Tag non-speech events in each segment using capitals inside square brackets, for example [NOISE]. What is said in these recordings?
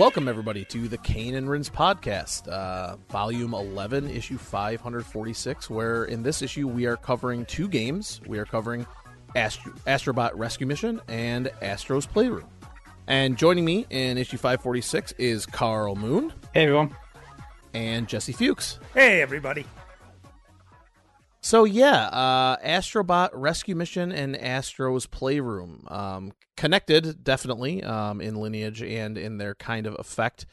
welcome everybody to the Cane and Rinse podcast, uh, volume 11, issue 546, where in this issue we are covering two games. We are covering Astro- Astrobot Rescue Mission and Astro's Playroom. And joining me in issue 546 is Karl Moon Hey everyone. and Jesse Fuchs. Hey, everybody. So yeah, uh, Astrobot Rescue Mission and Astro's Playroom um, connected definitely um, in lineage and in their kind of effect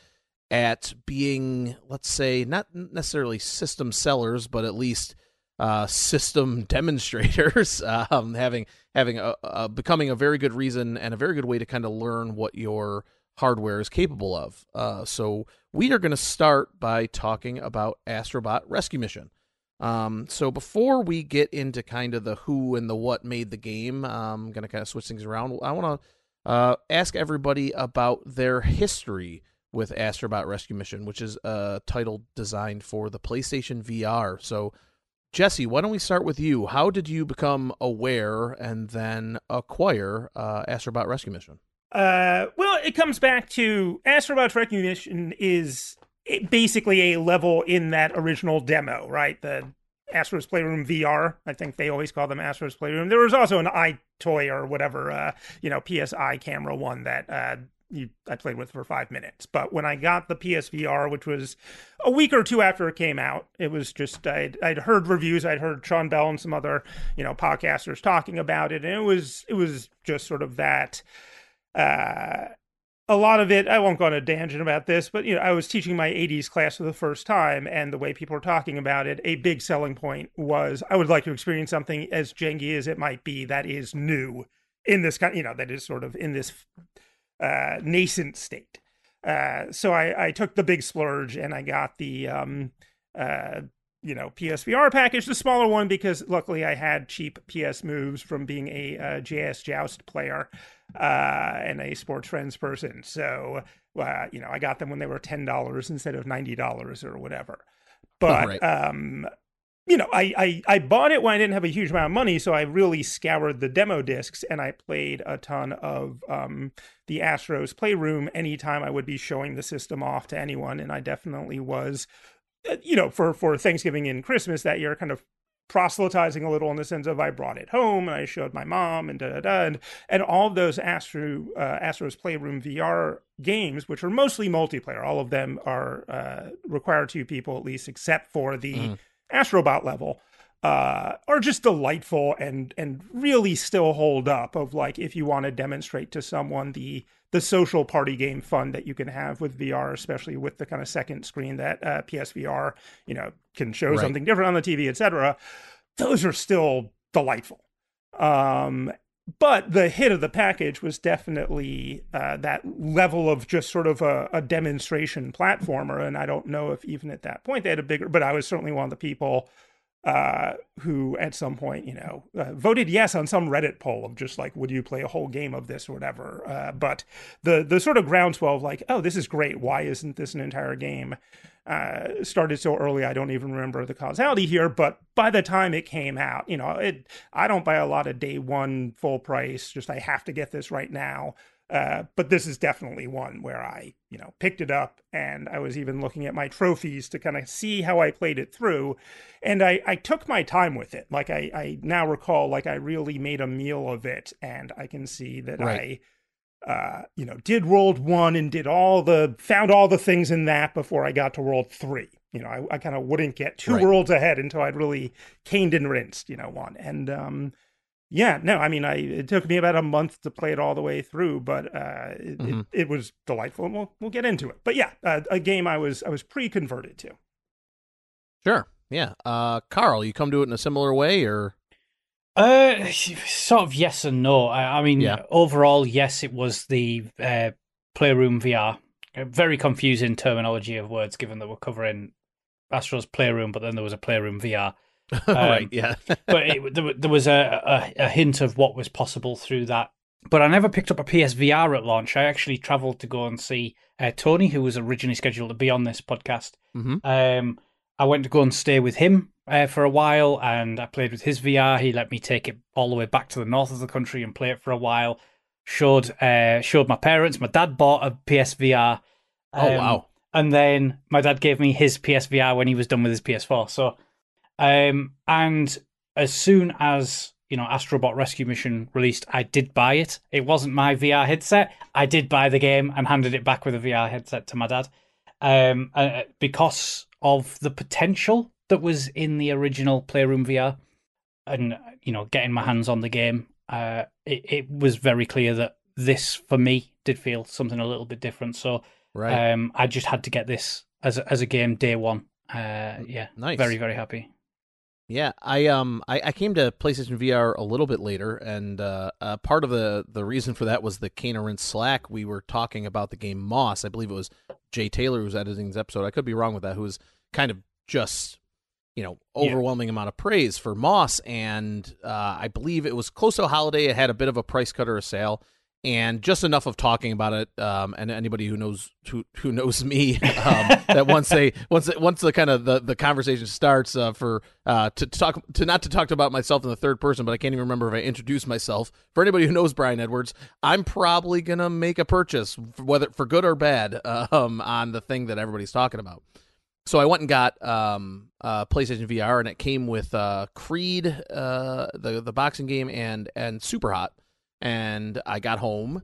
at being, let's say, not necessarily system sellers, but at least uh, system [LAUGHS] demonstrators, [LAUGHS] um, having having a, a becoming a very good reason and a very good way to kind of learn what your hardware is capable of. Uh, so we are going to start by talking about Astrobot Rescue Mission. Um, so before we get into kind of the who and the what made the game, I'm going to kind of switch things around. I want to uh, ask everybody about their history with Astrobot Rescue Mission, which is a title designed for the PlayStation VR. So, Jesse, why don't we start with you? How did you become aware and then acquire uh, Astrobot Rescue Mission? Uh, well, it comes back to Astrobot's Rescue Mission is basically a level in that original demo, right? The Astro's Playroom VR. I think they always call them Astro's Playroom. There was also an EyeToy or whatever, uh, you know, PS Eye camera one that uh, you, I played with for five minutes. But when I got the PSVR, which was a week or two after it came out, it was just I'd, I'd heard reviews, I'd heard Sean Bell and some other you know podcasters talking about it, and it was it was just sort of that. Uh, a lot of it, I won't go on a tangent about this, but you know, I was teaching my 80s class for the first time, and the way people were talking about it, a big selling point was I would like to experience something as janky as it might be that is new in this kind, you know, that is sort of in this uh, nascent state. Uh, so I, I took the big splurge and I got the um, uh, you know PSVR package, the smaller one, because luckily I had cheap PS moves from being a uh, JS Joust player uh, and a Sportsfriends person. So uh, you know I got them when they were ten dollars instead of ninety dollars or whatever. But right. um, you know, I, I I bought it when I didn't have a huge amount of money, so I really scoured the demo discs and I played a ton of um, the Astros Playroom anytime I would be showing the system off to anyone, and I definitely was, you know, for for Thanksgiving and Christmas that year, kind of proselytizing a little in the sense of I brought it home and I showed my mom and da da da and, and all of those Astro uh, Astros Playroom VR games, which are mostly multiplayer, all of them are uh, require two people at least, except for the Mhm. Astrobot level, uh, are just delightful and and really still hold up. Of like if you want to demonstrate to someone the the social party game fun that you can have with VR, especially with the kind of second screen that uh, PSVR, you know, can show Right. something different on the TV, etc. Those are still delightful. Um, but the hit of the package was definitely uh, that level of just sort of a, a demonstration platformer. And I don't know if even at that point they had a bigger, but I was certainly one of the people uh, who at some point, you know, uh, voted yes on some Reddit poll of just like, would you play a whole game of this or whatever? Uh, but the the sort of groundswell of like, oh, this is great. Why isn't this an entire game? Uh, started so early, I don't even remember the causality here. But by the time it came out, you know, it I don't buy a lot of day one full price. Just I have to get this right now. Uh, but this is definitely one where I, you know, picked it up and I was even looking at my trophies to kind of see how I played it through. And I, I took my time with it. Like I, I now recall, like I really made a meal of it. And I can see that Right. I, uh, you know, did World One and did all the, found all the things in that before I got to World Three. You know, I, I kind of wouldn't get two Right. worlds ahead until I'd really caned and rinsed, you know, one. And, um, yeah, no, I mean, I it took me about a month to play it all the way through, but uh, it, Mhm. it, it was delightful, and we'll we'll get into it. But yeah, uh, a game I was I was pre converted to. Sure. Yeah. Uh, Karl, you come to it in a similar way, or Uh, [SIGHS] sort of yes and no. I, I mean, Yeah. overall, yes, it was the uh, Playroom VR. Very confusing terminology of words, given that we're covering Astro's Playroom, but then there was a Playroom VR. Right? Um, Yeah. [LAUGHS] But it, there, there was a, a, a hint of what was possible through that. But I never picked up a PSVR at launch. I actually travelled to go and see uh, Tony, who was originally scheduled to be on this podcast. hmm Um, I went to go and stay with him uh, for a while, and I played with his VR. He let me take it all the way back to the north of the country and play it for a while. Showed uh, showed my parents. My dad bought a PSVR, Oh Um, wow. And then my dad gave me his PSVR when he was done with his PS4. So, um, and as soon as you know Astrobot Rescue Mission released, I did buy it. It wasn't my VR headset. I did buy the game and handed it back with a VR headset to my dad, um, uh, because of the potential that was in the original Playroom VR, and you know, getting my hands on the game. Uh, it, it was very clear that this for me did feel something a little bit different. So Right. um, I just had to get this as a, as a game day one. Uh, yeah, nice. very very happy. Yeah, I um I, I came to PlayStation VR a little bit later, and uh, uh, part of the the reason for that was the Kana Slack. We were talking about the game Moss. I believe it was Jay Taylor who was editing this episode. I could be wrong with that. Who was kind of just you know Yeah. overwhelming amount of praise for Moss, and uh, I believe it was close to a holiday. It had a bit of a price cut or a sale. And just enough of talking about it, um, and anybody who knows who who knows me, [LAUGHS] um, that once they once once the kind of the, the conversation starts uh, for uh, to, to talk to not to talk about myself in the third person, but I can't even remember if I introduced myself. For anybody who knows Brian Edwards, I'm probably gonna make a purchase, whether for good or bad, [LAUGHS] um, on the thing that everybody's talking about. So I went and got um, uh, PlayStation VR, and it came with uh, Creed, uh, the the boxing game, and and Superhot. And I got home,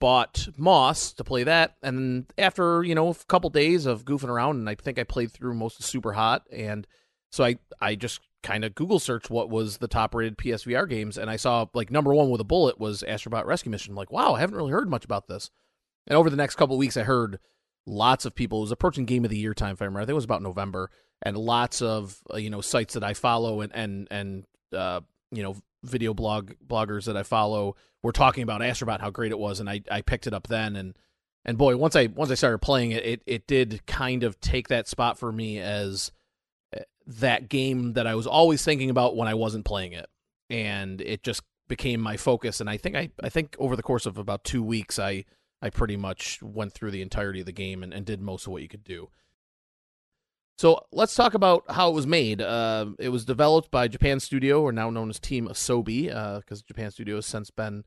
bought Moss to play that, and after you know a couple days of goofing around, and I think I played through most of Superhot, and so I I just kind of Google searched what was the top rated PSVR games, and I saw like number one with a bullet was Astrobot Rescue Mission. I'm like, wow, I haven't really heard much about this. And over the next couple weeks, I heard lots of people. It was approaching Game of the Year time, if I remember. I think it was about November, and lots of uh, you know sites that I follow and and and uh, you know video blog bloggers that I follow were talking about Astrobot, how great it was, and I I picked it up then, and and boy, once I once I started playing it, it it did kind of take that spot for me as uh, that game that I was always thinking about when I wasn't playing it, and it just became my focus. And I think I I think over the course of about two weeks, I I pretty much went through the entirety of the game and, and did most of what you could do. So let's talk about how it was made. Uh, it was developed by Japan Studio, or now known as Team Asobi, because Japan Studio has since been.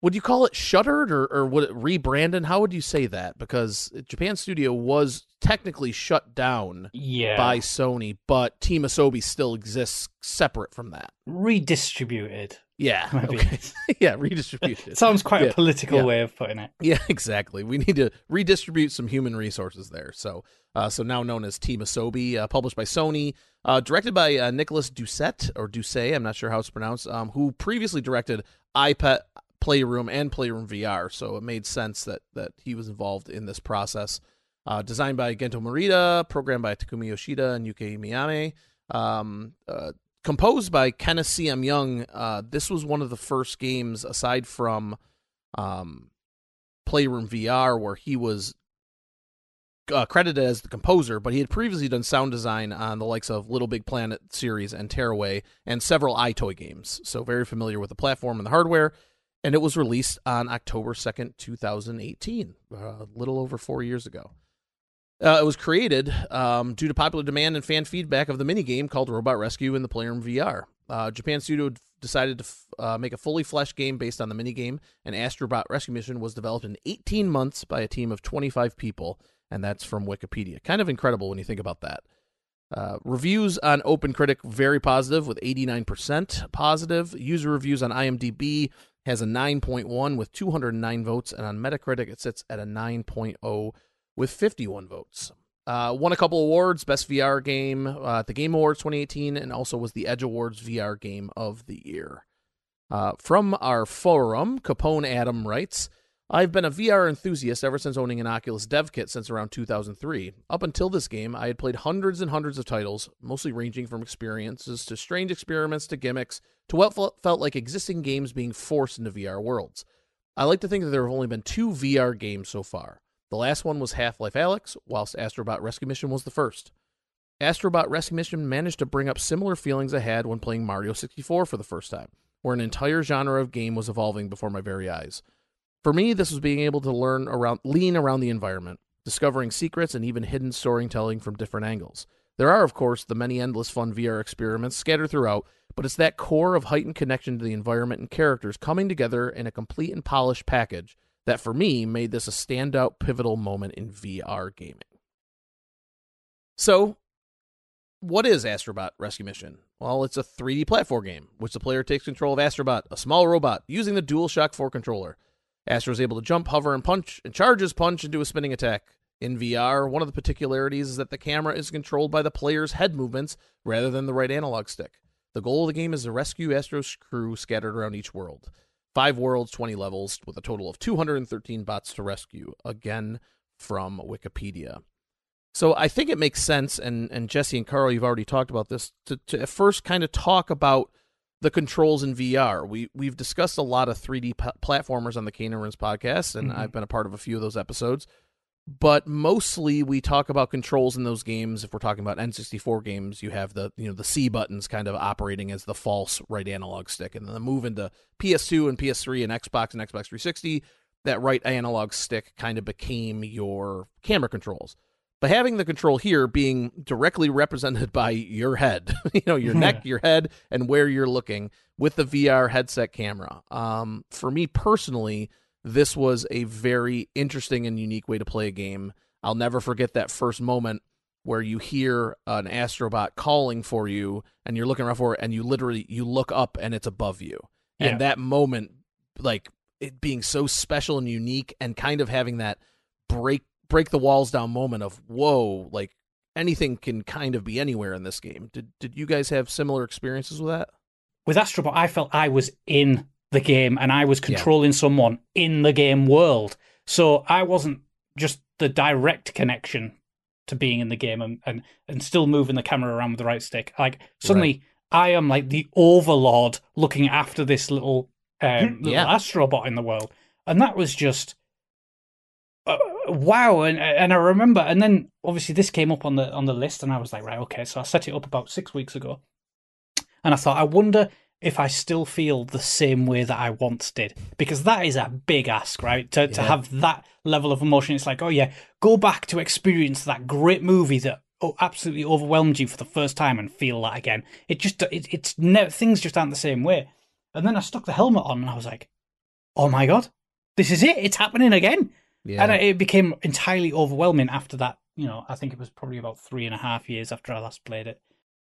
Would you call it shuttered or, or would it rebranded? How would you say that? Because Japan Studio was technically shut down Yeah, by Sony, but Team Asobi still exists separate from that. redistributed. Yeah. [LAUGHS] Okay. [LAUGHS] yeah, redistributed. Sounds quite Yeah, a political yeah. way of putting it. Yeah, [LAUGHS] exactly. We need to redistribute some human resources there. So, uh, so now known as Team Asobi, uh, published by Sony, uh, directed by uh, Nicholas Doucette or Doucet, I'm not sure how it's pronounced, um, who previously directed iPad Playroom and Playroom VR. So it made sense that that he was involved in this process. Uh, designed by Gento Morita, programmed by Takumi Yoshida and Yuki Miyame. Um, uh, composed by Kenneth C.M. Young. Uh, this was one of the first games, aside from um, Playroom VR, where he was uh, credited as the composer, but he had previously done sound design on the likes of Little Big Planet series and Tearaway and several EyeToy games. So very familiar with the platform and the hardware. And it was released on October 2nd, 2018, uh, a little over four years ago. Uh, it was created um, due to popular demand and fan feedback of the minigame called Robot Rescue in the Playroom VR. Uh, Japan Studio decided to f- uh, make a fully fleshed game based on the minigame, and Astrobot Rescue Mission was developed in 18 months by a team of 25 people, and that's from Wikipedia. Kind of incredible when you think about that. Uh, reviews on OpenCritic very positive, with 89% positive. User reviews on IMDb has a 9.1 with 209 votes, and on Metacritic it sits at a 9.0 with 51 votes. Uh, won a couple awards, best VR game uh, at the Game Awards 2018, and also was the Edge Awards VR Game of the Year. Uh, from our forum, Capone Adam writes, I've been a VR enthusiast ever since owning an Oculus dev kit since around 2003. Up until this game, I had played hundreds and hundreds of titles, mostly ranging from experiences to strange experiments to gimmicks to what felt like existing games being forced into VR worlds. I like to think that there have only been two VR games so far. The last one was Half Life Alyx, whilst Astrobot Rescue Mission was the first. Astrobot Rescue Mission managed to bring up similar feelings I had when playing Mario 64 for the first time, where an entire genre of game was evolving before my very eyes. For me, this was being able to learn around lean around the environment, discovering secrets and even hidden storytelling from different angles. There are, of course, the many endless fun VR experiments scattered throughout, but it's that core of heightened connection to the environment and characters coming together in a complete and polished package that for me made this a standout pivotal moment in VR gaming. So, what is Astrobot Rescue Mission? Well, it's a 3D platform game, which the player takes control of Astrobot, a small robot, using the DualShock 4 controller. Astro is able to jump, hover, and punch, and charges punch into a spinning attack. In VR, one of the particularities is that the camera is controlled by the player's head movements rather than the right analog stick. The goal of the game is to rescue Astro's crew scattered around each world. Five worlds, 20 levels, with a total of 213 bots to rescue. Again, from Wikipedia. So I think it makes sense, and, and Jesse and Karl, you've already talked about this, to, to first kind of talk about the controls in VR. We we've discussed a lot of 3D p- platformers on the Cane and podcast, and mm-hmm. I've been a part of a few of those episodes. But mostly we talk about controls in those games. If we're talking about N64 games, you have the you know the C buttons kind of operating as the false right analog stick, and then the move into PS2 and PS3 and Xbox and Xbox 360, that right analog stick kind of became your camera controls. But having the control here being directly represented [LAUGHS] by your head, [LAUGHS] you know, your neck, your head, and where you're looking with the VR headset camera. Um, for me personally, this was a very interesting and unique way to play a game. I'll never forget that first moment where you hear an astrobot calling for you and you're looking around for it and you literally you look up and it's above you. Yeah. And that moment like it being so special and unique and kind of having that break break the walls down moment of whoa, like anything can kind of be anywhere in this game. Did did you guys have similar experiences with that? With Astrobot, I felt I was in the game and I was controlling yeah. someone in the game world. So I wasn't just the direct connection to being in the game and, and, and still moving the camera around with the right stick. Like suddenly right. I am like the overlord looking after this little um, [CLEARS THROAT] little yeah. astrobot in the world. And that was just uh, wow and and I remember and then obviously this came up on the on the list and I was like right okay so I set it up about 6 weeks ago and I thought I wonder if I still feel the same way that I once did because that is a big ask right to yeah. to have that level of emotion it's like oh yeah go back to experience that great movie that oh, absolutely overwhelmed you for the first time and feel that again it just it, it's never things just aren't the same way and then I stuck the helmet on and I was like oh my god this is it it's happening again yeah. And it became entirely overwhelming after that. You know, I think it was probably about three and a half years after I last played it,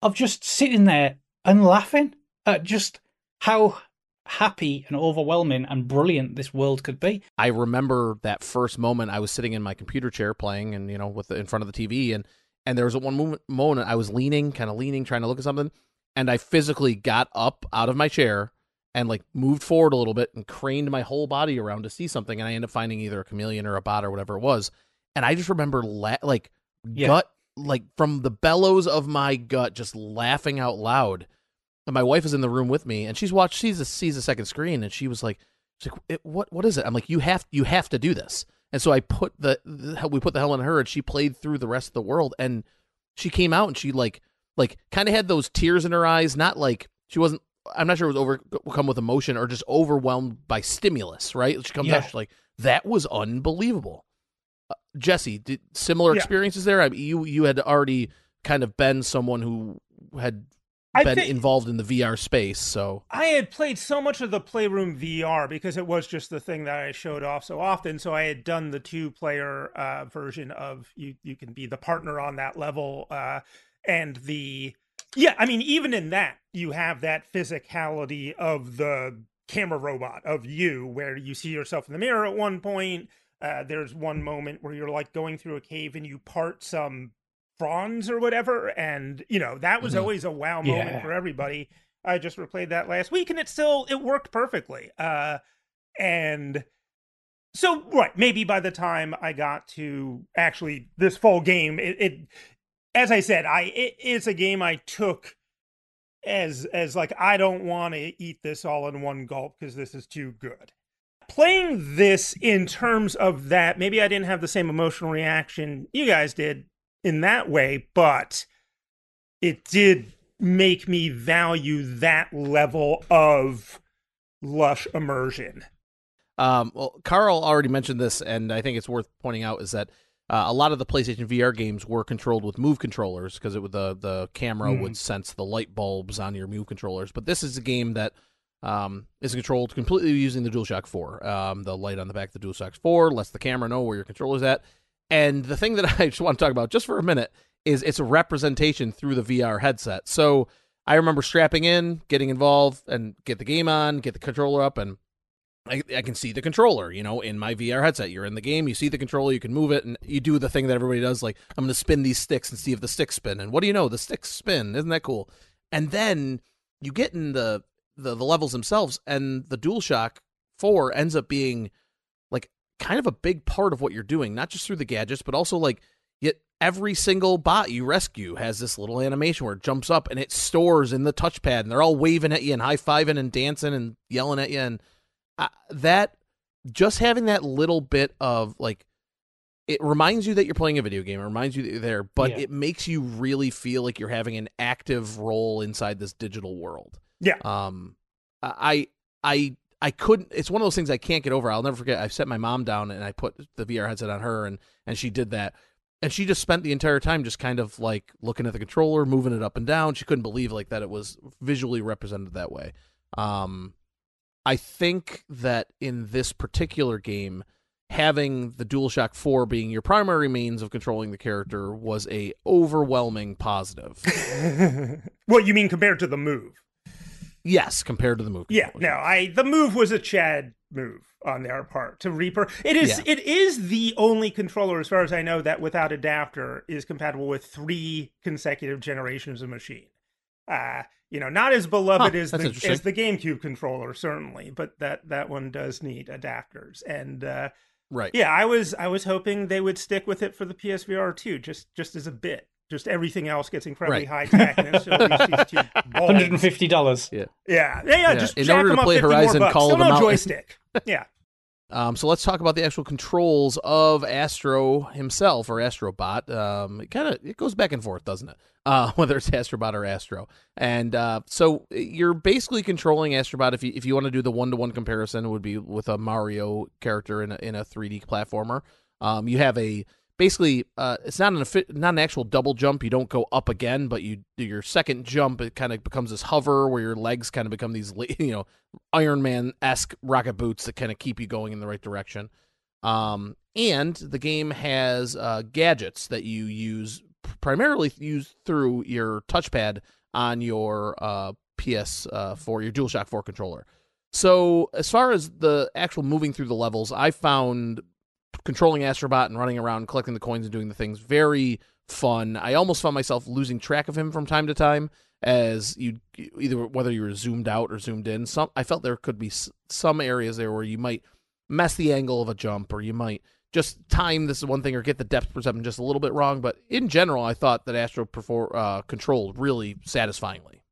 of just sitting there and laughing at just how happy and overwhelming and brilliant this world could be. I remember that first moment I was sitting in my computer chair playing and you know with the, in front of the TV and and there was one moment, moment I was leaning, kind of leaning trying to look at something and I physically got up out of my chair and like moved forward a little bit and craned my whole body around to see something and I ended up finding either a chameleon or a bot or whatever it was and I just remember la- like yeah. gut like from the bellows of my gut just laughing out loud and my wife is in the room with me and she's watched sees a sees a second screen and she was like she's like what what is it I'm like you have you have to do this and so I put the, the we put the hell in her and she played through the rest of the world and she came out and she like like kind of had those tears in her eyes not like she wasn't I'm not sure it was overcome with emotion or just overwhelmed by stimulus, right? She comes yeah. out like that was unbelievable. Uh, Jesse, did similar yeah. experiences there? I mean, you you had already kind of been someone who had been think, involved in the VR space, so I had played so much of the Playroom VR because it was just the thing that I showed off so often. So I had done the two player uh, version of you. You can be the partner on that level, uh, and the yeah, I mean, even in that, you have that physicality of the camera robot of you, where you see yourself in the mirror at one point. Uh, there's one moment where you're like going through a cave and you part some fronds or whatever, and you know that was mm-hmm. always a wow moment yeah. for everybody. I just replayed that last week, and it still it worked perfectly. Uh, and so right, maybe by the time I got to actually this full game, it, it as I said, I it, it's a game I took as as like I don't want to eat this all in one gulp because this is too good. Playing this in terms of that, maybe I didn't have the same emotional reaction you guys did in that way, but it did make me value that level of lush immersion. Um, well, Karl already mentioned this, and I think it's worth pointing out is that uh, a lot of the PlayStation VR games were controlled with Move controllers because it would the the camera mm. would sense the light bulbs on your Move controllers. But this is a game that um, is controlled completely using the DualShock 4. Um, the light on the back of the DualShock 4 lets the camera know where your controller's at. And the thing that [LAUGHS] I just want to talk about just for a minute is it's a representation through the VR headset. So I remember strapping in, getting involved, and get the game on, get the controller up, and I, I, can see the controller, you know, in my VR headset. You're in the game, you see the controller, you can move it, and you do the thing that everybody does, like I'm going to spin these sticks and see if the sticks spin. And what do you know? The sticks spin. Isn't that cool? And then you get in the the, the levels themselves, and the DualShock Four ends up being kind of a big part of what you're doing, not just through the gadgets, but also like yet every single bot you rescue has this little animation where it jumps up and it stores in the touchpad, and they're all waving at you and high fiving and dancing and yelling at you, and uh, that just having that little bit of like it reminds you that you're playing a video game. It reminds you that you're there, but yeah. it makes you really feel like you're having an active role inside this digital world. Yeah. Um, I, I, I couldn't. It's one of those things I can't get over. I'll never forget. I set my mom down and I put the VR headset on her, and and she did that, and she just spent the entire time just kind of like looking at the controller, moving it up and down. She couldn't believe like that it was visually represented that way. Um, I think that in this particular game, having the DualShock 4 being your primary means of controlling the character was a overwhelming positive. [LAUGHS] what you mean compared to the move? Yes, compared to the move. Yeah, no, I the move was a Chad move on their part to Reaper. It is yeah. it is the only controller, as far as I know, that without adapter is compatible with three consecutive generations of machine. Uh, you know, not as beloved huh, as the as the GameCube controller, certainly, but that that one does need adapters. And uh, right, yeah, I was I was hoping they would stick with it for the PSVR too, just just as a bit just everything else gets incredibly right. high tech. And Hundred and fifty dollars. Yeah. yeah, yeah, yeah. Just in order to play Horizon, call Still them no out. joystick. [LAUGHS] yeah. Um, so let's talk about the actual controls of Astro himself or Astrobot. Um, it kind of it goes back and forth, doesn't it? [LAUGHS] Uh, whether it's Astrobot or Astro. And uh, so you're basically controlling Astrobot. If you if you want to do the one to one comparison, it would be with a Mario character in a in a 3D platformer. Um, you have a basically uh, it's not an not an actual double jump. You don't go up again, but you do your second jump. It kind of becomes this hover where your legs kind of become these [LAUGHS] you know Iron Man esque rocket boots that kind of keep you going in the right direction. Um, and the game has uh, gadgets that you use primarily use through your touchpad on your uh, PS uh, for your DualShock 4 controller. So as far as the actual moving through the levels, I found controlling Astrobot and running around collecting the coins and doing the things very fun. I almost found myself losing track of him from time to time as you either whether you were zoomed out or zoomed in. Some I felt there could be some areas there where you might mess the angle of a jump or you might just time this is one thing or get the depth perception just a little bit wrong. But in general, I thought that Astro perform, uh, controlled really satisfyingly.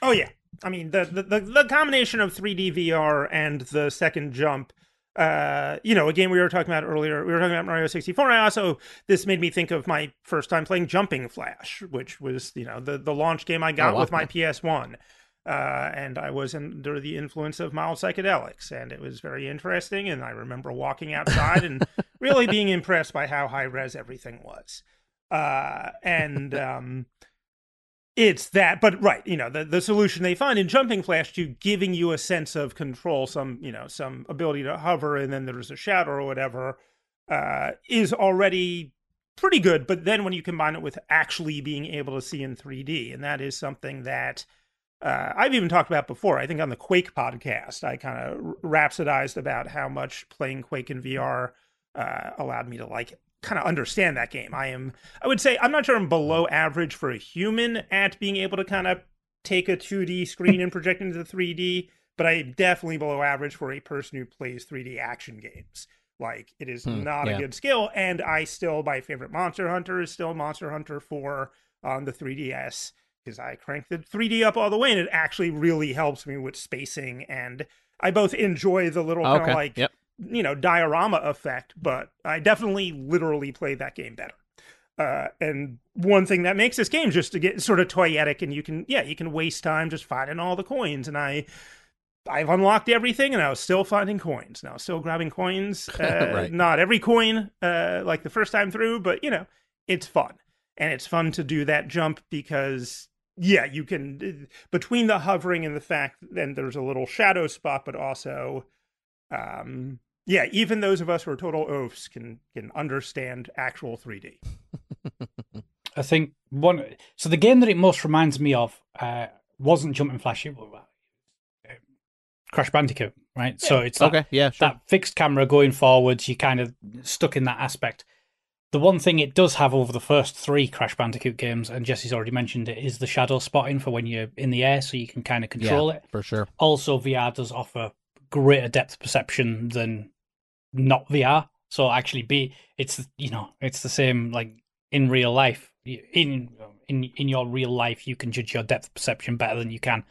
Oh yeah, I mean the, the the combination of 3D VR and the second jump uh, you know, a game we were talking about earlier. We were talking about Mario 64. I also this made me think of my first time playing Jumping Flash, which was you know the the launch game I got oh, wow. with my PS1. Uh, and I was under the influence of mild psychedelics, and it was very interesting. And I remember walking outside and really being impressed by how high res everything was. Uh, and [LAUGHS] um, it's that but right you know the, the solution they find in jumping flash to giving you a sense of control some you know some ability to hover and then there's a shadow or whatever uh, is already pretty good but then when you combine it with actually being able to see in 3d and that is something that uh, I've even talked about before. I think on the Quake podcast, I kind of rhapsodized about how much playing Quake in VR uh, allowed me to like it kind of understand that game. I am, I would say, I'm not sure I'm below average for a human at being able to kind of take a 2D screen and project into the 3D, but I'm definitely below average for a person who plays 3D action games. Like, it is hmm, not yeah. a good skill. And I still, my favorite Monster Hunter is still Monster Hunter 4 on the 3DS because I crank the 3D up all the way and it actually really helps me with spacing. And I both enjoy the little kind of like yep you know diorama effect, but I definitely literally played that game better. Uh, and one thing that makes this game just to get sort of toyetic, and you can yeah you can waste time just finding all the coins, and I I've unlocked everything, and I was still finding coins. Now still grabbing coins. [LAUGHS] Uh, right. Not every coin uh, like the first time through, but you know it's fun, and it's fun to do that jump because yeah, you can between the hovering and the fact then there's a little shadow spot, but also, um, yeah, even those of us who are total oafs can can understand actual 3D. [LAUGHS] I think one. So the game that it most reminds me of uh, wasn't Jumping Flash. It was uh, Crash Bandicoot, right? Yeah. So it's that, okay, yeah, sure. that fixed camera going forwards. You're kind of stuck in that aspect. The one thing it does have over the first three Crash Bandicoot games, and Jesse's already mentioned it, is the shadow spotting for when you're in the air, so you can kind of control yeah, it. For sure. Also, VR does offer greater depth perception than not VR. So actually, be it's you know it's the same like in real life. In in in your real life, you can judge your depth perception better than you can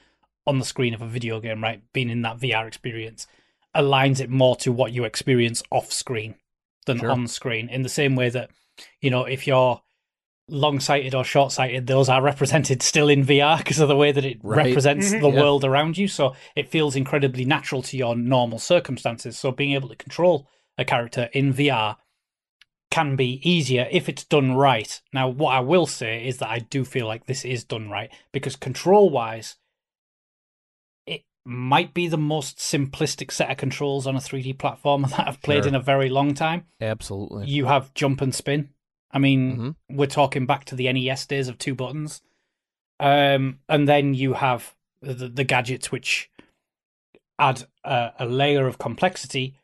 on the screen of a video game. Right, being in that VR experience aligns it more to what you experience off screen than sure. on screen. In the same way that you know if you're long sighted or short sighted, those are represented still in VR because of the way that it right. represents mm-hmm. the yeah. world around you. So it feels incredibly natural to your normal circumstances. So being able to control a character in VR can be easier if it's done right. Now, what I will say is that I do feel like this is done right because control wise, it might be the most simplistic set of controls on a 3D platform [LAUGHS] that I've played sure. in a very long time. Absolutely. You have jump and spin. I mean, mm-hmm. we're talking back to the NES days of two buttons. Um, and then you have the, the gadgets which add a, a layer of complexity,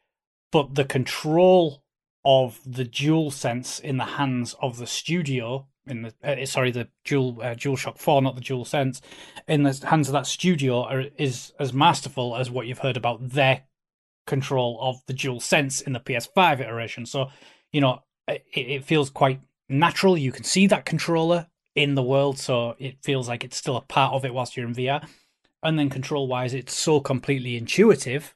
but the control of the dual sense in the hands of the studio in the uh, sorry the dual uh, DualShock 4 not the dual sense in the hands of that studio are, is as masterful as what you've heard about their control of the dual sense in the PS5 iteration so you know it, it feels quite natural you can see that controller in the world so it feels like it's still a part of it whilst you're in VR and then control wise it's so completely intuitive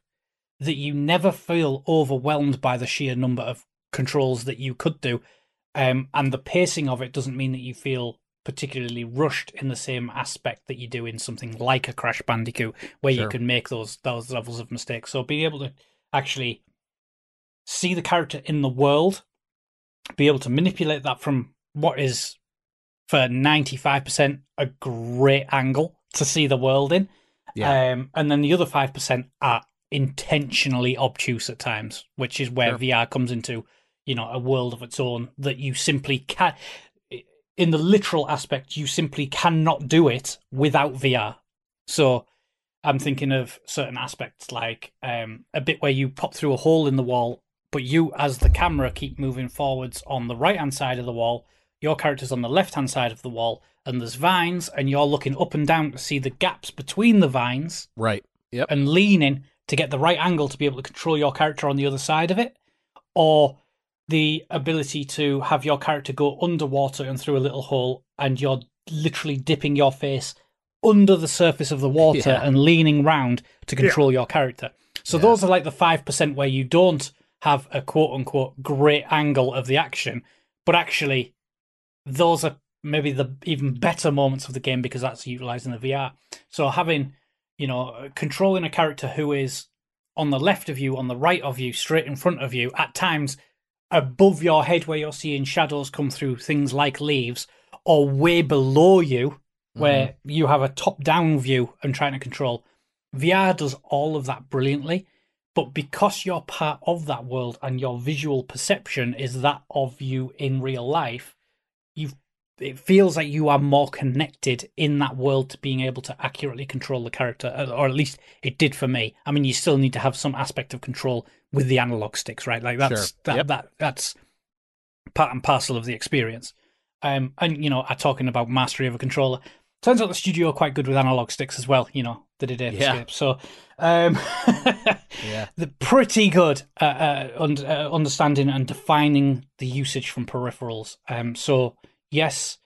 that you never feel overwhelmed by the sheer number of controls that you could do. Um, and the pacing of it doesn't mean that you feel particularly rushed in the same aspect that you do in something like a Crash Bandicoot, where sure. you can make those those levels of mistakes. So being able to actually see the character in the world, be able to manipulate that from what is for ninety five percent a great angle to see the world in. Yeah. Um, and then the other five percent are intentionally obtuse at times, which is where sure. VR comes into you know a world of its own that you simply can in the literal aspect you simply cannot do it without VR. So I'm thinking of certain aspects like um, a bit where you pop through a hole in the wall, but you as the camera keep moving forwards on the right hand side of the wall, your character's on the left hand side of the wall, and there's vines, and you're looking up and down to see the gaps between the vines. Right. Yep. And leaning to get the right angle to be able to control your character on the other side of it. Or the ability to have your character go underwater and through a little hole, and you're literally dipping your face under the surface of the water [LAUGHS] yeah. and leaning round to control yeah. your character. So yeah. those are like the five percent where you don't have a quote unquote great angle of the action, but actually those are maybe the even better moments of the game because that's utilizing the VR. So having, you know, controlling a character who is on the left of you, on the right of you, straight in front of you, at times above your head where you're seeing shadows come through things like leaves, or way below you where mm-hmm. you have a top down view and trying to control. VR does all of that brilliantly, but because you're part of that world and your visual perception is that of you in real life, you it feels like you are more connected in that world to being able to accurately control the character, or at least it did for me. I mean, you still need to have some aspect of control with the analog sticks, right? Like that's sure. that, yep. that that's part and parcel of the experience. Um, and you know, are talking about mastery of a controller. Turns out the studio are quite good with analog sticks as well. You know, they did Ape yeah. Escape, so um, [LAUGHS] yeah, they're pretty good at uh, uh, understanding and defining the usage from peripherals. Um, so yes,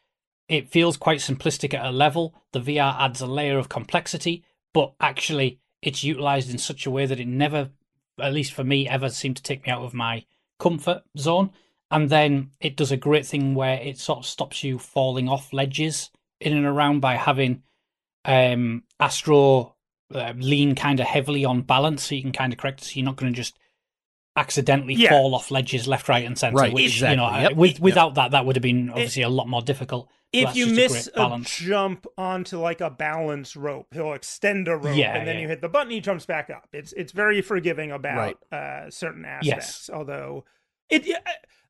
it feels quite simplistic at a level. The VR adds a layer of complexity, but actually, it's utilized in such a way that it never at least for me, ever seemed to take me out of my comfort zone. And then it does a great thing where it sort of stops you falling off ledges in and around by having um, Astro uh, lean kind of heavily on balance, so you can kind of correct. So you're not going to just accidentally yeah. fall off ledges left, right, and center. Right, which exactly. you know, yep. with, without yep. that, that would have been obviously it, a lot more difficult. if you just a miss a, jump onto like a balance rope, he'll extend a rope, Yeah, and then yeah. you hit the button, he jumps back up. It's it's very forgiving about uh, certain aspects. Although it,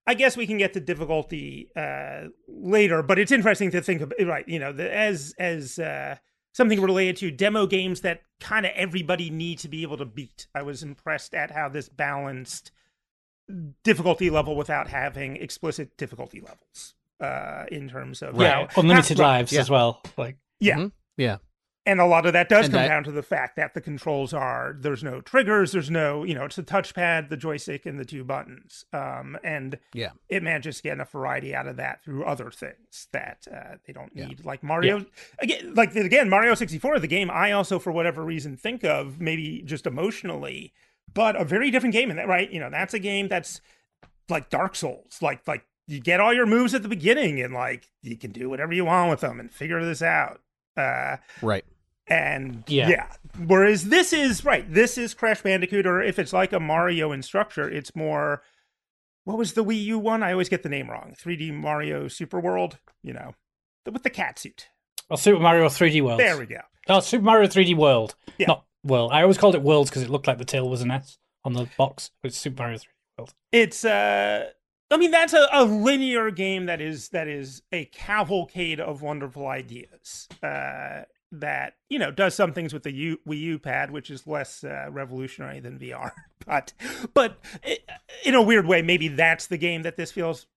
I guess we can get to difficulty uh, later, but it's interesting to think of. Right, you know, the, as as uh, something related to demo games that kind of everybody need to be able to beat. I was impressed at how this balanced difficulty level without having explicit difficulty levels uh in terms of Yeah, how- unlimited how- lives yeah. as well. Like yeah Mhm. Yeah. And a lot of that does And come I- down to the fact that the controls are there's no triggers there's no you know it's the touchpad the joystick and the two buttons um and Yeah. it manages to get enough variety out of that through other things that uh, they don't Yeah. need like mario again like again mario 64 the game i also for whatever reason think of maybe just emotionally but a very different game in that right you know that's a game that's like dark souls like like you get all your moves at the beginning and like you can do whatever you want with them and figure this out uh Right. And Yeah. yeah. Whereas this is right, this is Crash Bandicoot, or if it's like a Mario in structure, it's more what was the Wii U one? I always get the name wrong. 3D Mario Super World, you know. With the cat suit. or Super Mario 3D World. There we go. Oh, Super Mario 3D World. Yeah. Not World. I always called it Worlds because it looked like the tail was an S on the box. But it's Super Mario 3D World. It's uh I mean that's a, a linear game that is that is a cavalcade of wonderful ideas. Uh that you know does some things with the U, Wii U pad, which is less uh, revolutionary than VR, [LAUGHS] but but i in a weird way, maybe that's the game that this feels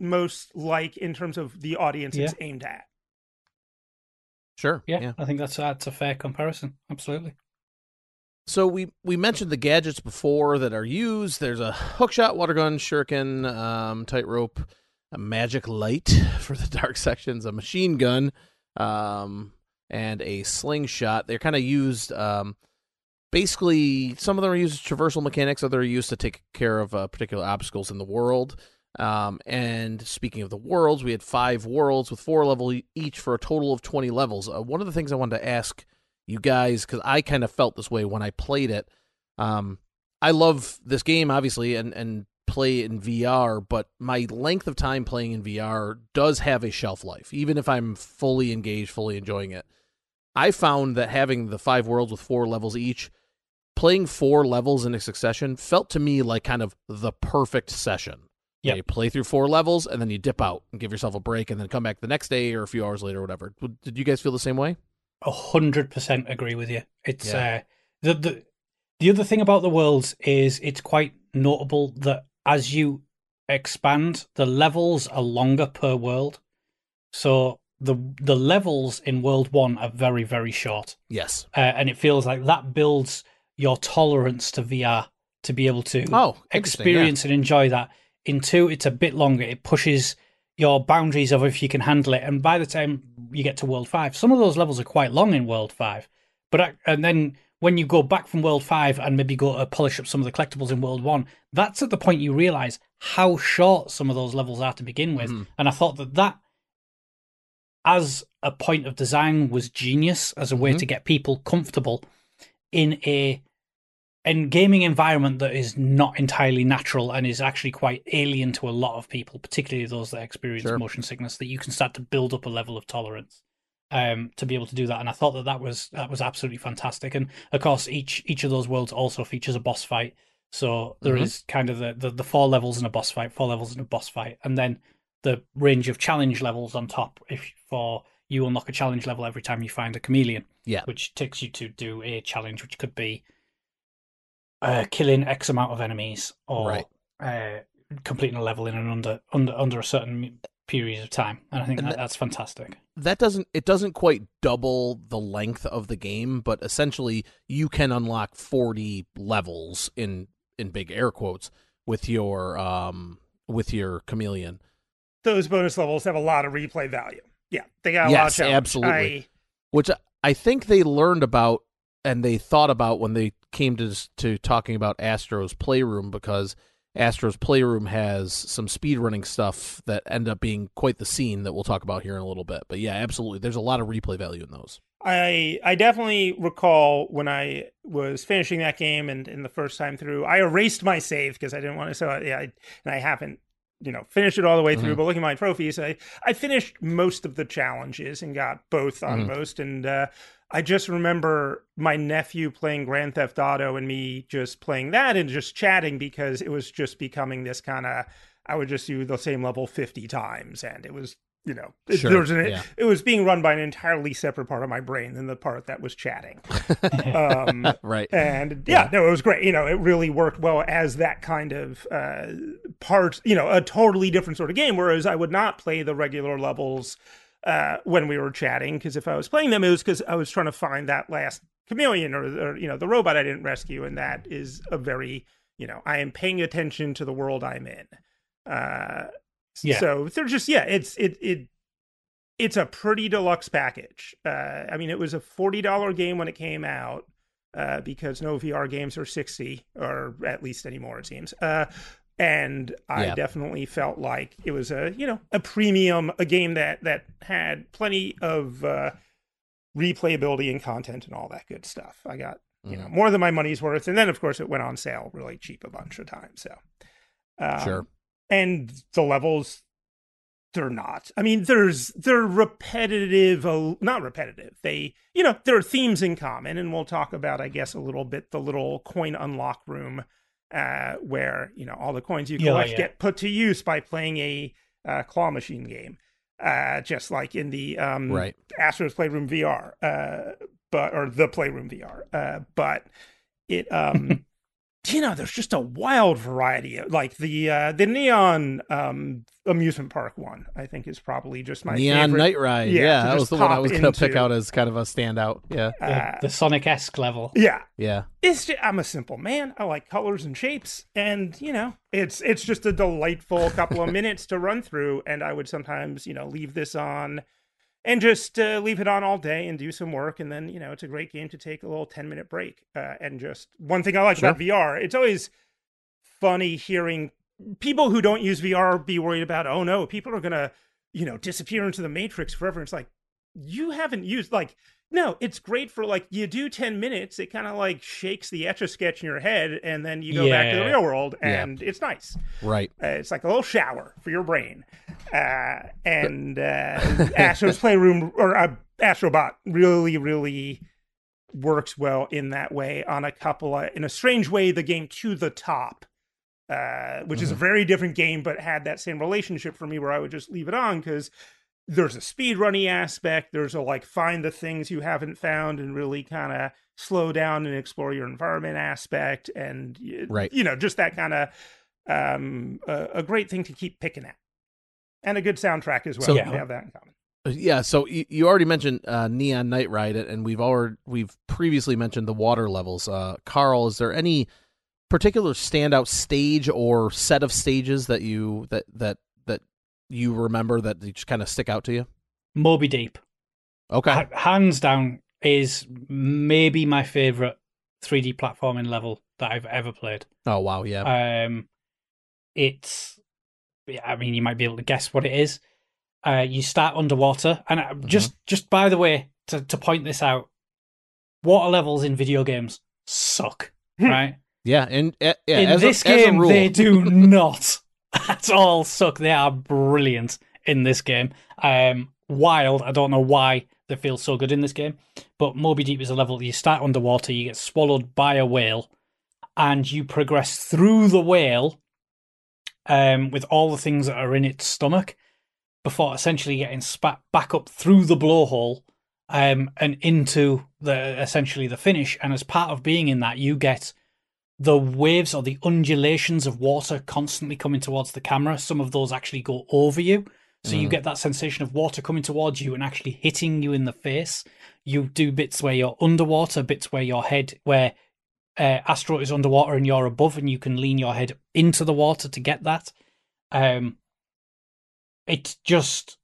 most like in terms of the audience it's aimed at. Sure. Yeah, I think that's that's a fair comparison. Absolutely. So we we mentioned the gadgets before that are used. There's a hookshot, water gun, shuriken, um, tightrope, a magic light [LAUGHS] for the dark sections, a machine gun, um, and a slingshot. They're kind of used. Um, basically, some of them are used as traversal mechanics. Other are used to take care of uh, particular obstacles in the world. Um, and speaking of the worlds, we had five worlds with four level each for a total of twenty levels. Uh, one of the things I wanted to ask you guys because I kind of felt this way when I played it. Um, I love this game obviously and and play in VR, but my length of time playing in VR does have a shelf life, even if I'm fully engaged, fully enjoying it. I found that having the five worlds with four levels each, playing four levels in a succession felt to me like kind of the perfect session. Yep. You play through four levels and then you dip out and give yourself a break and then come back the next day or a few hours later or whatever. Did you guys feel the same way? A hundred percent agree with you. It's Yeah. uh, the the the other thing about the worlds is it's quite notable that as you expand, the levels are longer per world. So the the levels in World One are very very short, Yes. uh, and it feels like that builds your tolerance to VR to be able to Oh, interesting, yeah. experience and enjoy that. In two, it's a bit longer. It pushes your boundaries of if you can handle it. And by the time you get to World Five, some of those levels are quite long in World Five. But I- and then when you go back from World Five and maybe go to polish up some of the collectibles in World One, that's at the point you realize how short some of those levels are to begin with. Mhm. And I thought that that, as a point of design, was genius as a way Mhm. to get people comfortable in a in gaming environment that is not entirely natural and is actually quite alien to a lot of people, particularly those that experience Sure. motion sickness, that you can start to build up a level of tolerance um, to be able to do that. And I thought that that was that was absolutely fantastic. And of course, each each of those worlds also features a boss fight. So there is Mhm. kind of the, the the four levels in a boss fight, four levels in a boss fight, and then the range of challenge levels on top. If for you unlock a challenge level every time you find a chameleon Yeah. which takes you to do a challenge, which could be uh, killing X amount of enemies or Right. uh, completing a level in an under under under a certain period of time. And I think And that, that- that's fantastic. that doesn't it doesn't quite double the length of the game, but essentially you can unlock 40 levels in in big air quotes with your um with your chameleon. Those bonus levels have a lot of replay value. Yeah, they got a lot of Yes, absolutely. I- which I think they learned about and they thought about when they came to to talking about Astro's Playroom because Astro's Playroom has some speedrunning stuff that end up being quite the scene that we'll talk about here in a little bit. But yeah, absolutely. There's a lot of replay value in those. I I definitely recall when I was finishing that game and, and the first time through, I erased my save because I didn't want to. So uh, yeah, I, and I haven't you know finish it all the way through. Mhm. But looking at my trophies, I I finished most of the challenges and got both on Mhm. most. And uh, I just remember my nephew playing Grand Theft Auto and me just playing that and just chatting because it was just becoming this kind of. I would just do the same level fifty times, and it was you know it- Sure, there was an, yeah. it was being run by an entirely separate part of my brain than the part that was chatting. [LAUGHS] um, right. and yeah, no, it was great. You know, it really worked well as that kind of uh, part. You know, a totally different sort of game. Whereas I would not play the regular levels uh, when we were chatting because if I was playing them, it was because I was trying to find that last chameleon or, or you know the robot I didn't rescue, and that is a very you know I am paying attention to the world I'm in. Uh, Yeah. So they're just yeah, it's it it it's a pretty deluxe package. Uh, I mean, it was a forty dollar game when it came out uh, because no VR games are sixty, or at least anymore it seems. Uh, and I Yeah. definitely felt like it was a you know a premium, a game that that had plenty of uh, replayability and content and all that good stuff. I got you know Mhm. more than my money's worth, and then of course it went on sale really cheap a bunch of times. So um, Sure. And the levels they're not i mean there's they're repetitive not repetitive they you know there are themes in common and we'll talk about i guess a little bit the little coin unlock room uh where you know all the coins you Yeah, collect yeah. get put to use by playing a uh, claw machine game uh just like in the um Right. Astro's Playroom VR, uh, but or the Playroom VR, uh, but it um, [LAUGHS] you know, there's just a wild variety. Of, like the uh, the Neon um amusement park one, I think is probably just my Neon favorite. Night Ride. Yeah, Yeah, that was the one I was going to pick out as kind of a standout. Yeah. The, Uh, the Sonic esque level. yeah, Yeah. it's just, I'm a simple man. I like colors and shapes, and you know, it's it's just a delightful couple of [LAUGHS] minutes to run through. And I would sometimes, you know, leave this on and just uh, leave it on all day and do some work, and then you know, it's a great game to take a little ten minute break. Uh, and just one thing I like Sure. about VR, it's always funny hearing people who don't use VR be worried about, oh no, people are gonna, you know, disappear into the matrix forever. It's like you haven't used like no, it's great for like you do 10 minutes, it kind of like shakes the etch a sketch in your head, and then you go back to the real world, Yeah. and it's nice. Right. Uh, it's like a little shower for your brain. Uh, and uh, Astro's Playroom or uh, Astrobot really, really works well in that way on a couple of, in a strange way, the game to the top. Uh, which is a very different game, but had that same relationship for me where I would just leave it on because there's a speed running aspect. There's a like find the things you haven't found and really kind of slow down and explore your environment aspect, and Right. you know just that kind of um a, a great thing to keep picking at, and a good soundtrack as well. So- we have that in common. Yeah, so you, you already mentioned uh, Neon Night Ride, and we've already we've previously mentioned the water levels. Uh, Karl, is there any particular standout stage or set of stages that you that that that you remember that just kind of stick out to you? Moby Deep. Okay, Ha- hands down is maybe my favorite 3D platforming level that I've ever played. oh wow, yeah, Um, it's, yeah, I mean, you might be able to guess what it is. Uh, you start underwater, and uh, just just by the way, to to point this out, water levels in video games suck, right? yeah, and uh, yeah, in as this a, game, they do [LAUGHS] not at all suck. They are brilliant in this game. Um, wild. I don't know why they feel so good in this game, but Moby Deep is a level you start underwater, you get swallowed by a whale, and you progress through the whale um, with all the things that are in its stomach before essentially getting spat back up through the blowhole um, and into the essentially the finish. And as part of being in that, you get the waves or the undulations of water constantly coming towards the camera. Some of those actually go over you. So you Mm. get that sensation of water coming towards you and actually hitting you in the face. You do bits where you're underwater, bits where your head, where uh, Astro is underwater and you're above, and you can lean your head into the water to get that. Um, it's just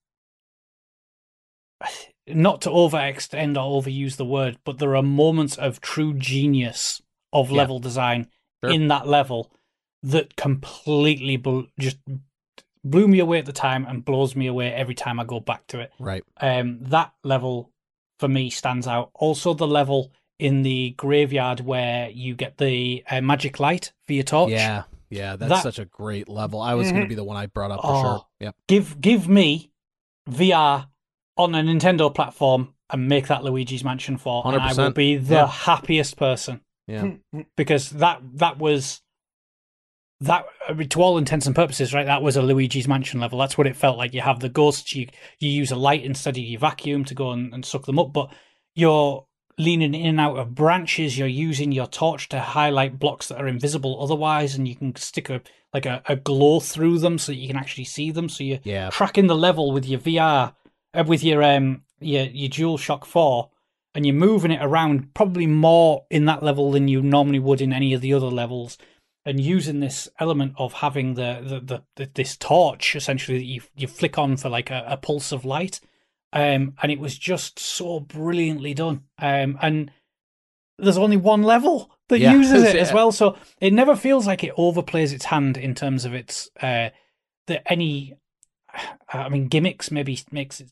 not to overextend or overuse the word, but there are moments of true genius of Yeah. level design Sure. in that level that completely bl- just blew me away at the time and blows me away every time I go back to it. right, Um, that level for me stands out. Also, the level in the graveyard where you get the uh, magic light for your torch. yeah, Yeah, that's That- such a great level. I was Mhm. going to be the one I brought up for Oh. sure. Yep. Give give me VR on a Nintendo platform and make that Luigi's Mansion 4, and I will be the Yeah. happiest person Yeah. because that that was that to all intents and purposes, right? That was a Luigi's Mansion level. That's what it felt like. You have the ghosts. You you use a light instead of your vacuum to go and, and suck them up, but you're leaning in and out of branches. You're using your torch to highlight blocks that are invisible otherwise, and you can stick a like a, a glow through them so that you can actually see them. So you're Yeah. tracking the level with your VR, uh, with your um your your DualShock Four, and you're moving it around probably more in that level than you normally would in any of the other levels, and using this element of having the the, the, the this torch essentially that you you flick on for like a, a pulse of light, um, and it was just so brilliantly done, um, and there's only one level that Yeah. uses it [LAUGHS] as well, so it never feels like it overplays its hand in terms of its uh that any I mean gimmicks maybe makes it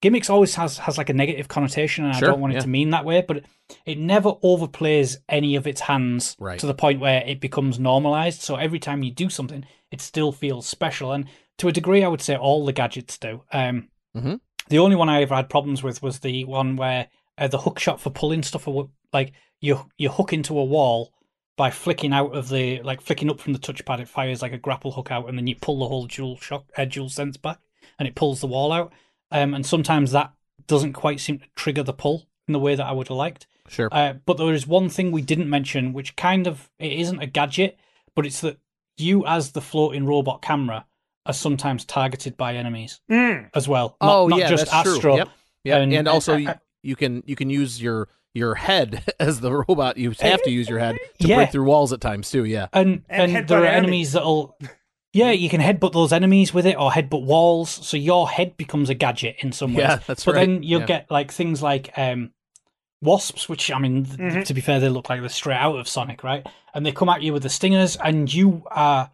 gimmicks always has has like a negative connotation and Sure, I don't want it yeah. to mean that way, but it never overplays any of its hands Right. to the point where it becomes normalized. So every time you do something, it still feels special. And to a degree I would say all the gadgets do. Um Mhm. The only one I ever had problems with was the one where uh, the hook shot for pulling stuff like you you hook into a wall by flicking out of the like flicking up from the touchpad, it fires like a grapple hook out, and then you pull the whole dual shock uh, dual sense back, and it pulls the wall out. Um, and sometimes that doesn't quite seem to trigger the pull in the way that I would have liked. Sure. Uh, but there is one thing we didn't mention, which kind of it isn't a gadget, but it's that you as the floating robot camera are sometimes targeted by enemies Mm. as well. Not, oh not yeah, just that's Astro. true. Yep. Yep. And- And, also and- you, you can you can use your your head [LAUGHS] as the robot. You have to use your head to Yeah. break through walls at times too. Yeah. and And and, there are enemies. enemies that'll yeah you can headbutt those enemies with it or headbutt walls so your head becomes a gadget in some ways Yeah, that's but right. then you'll Yeah. get like things like um wasps which i mean th- Mhm. to be fair they look like they're straight out of sonic right and they come at you with the stingers and you are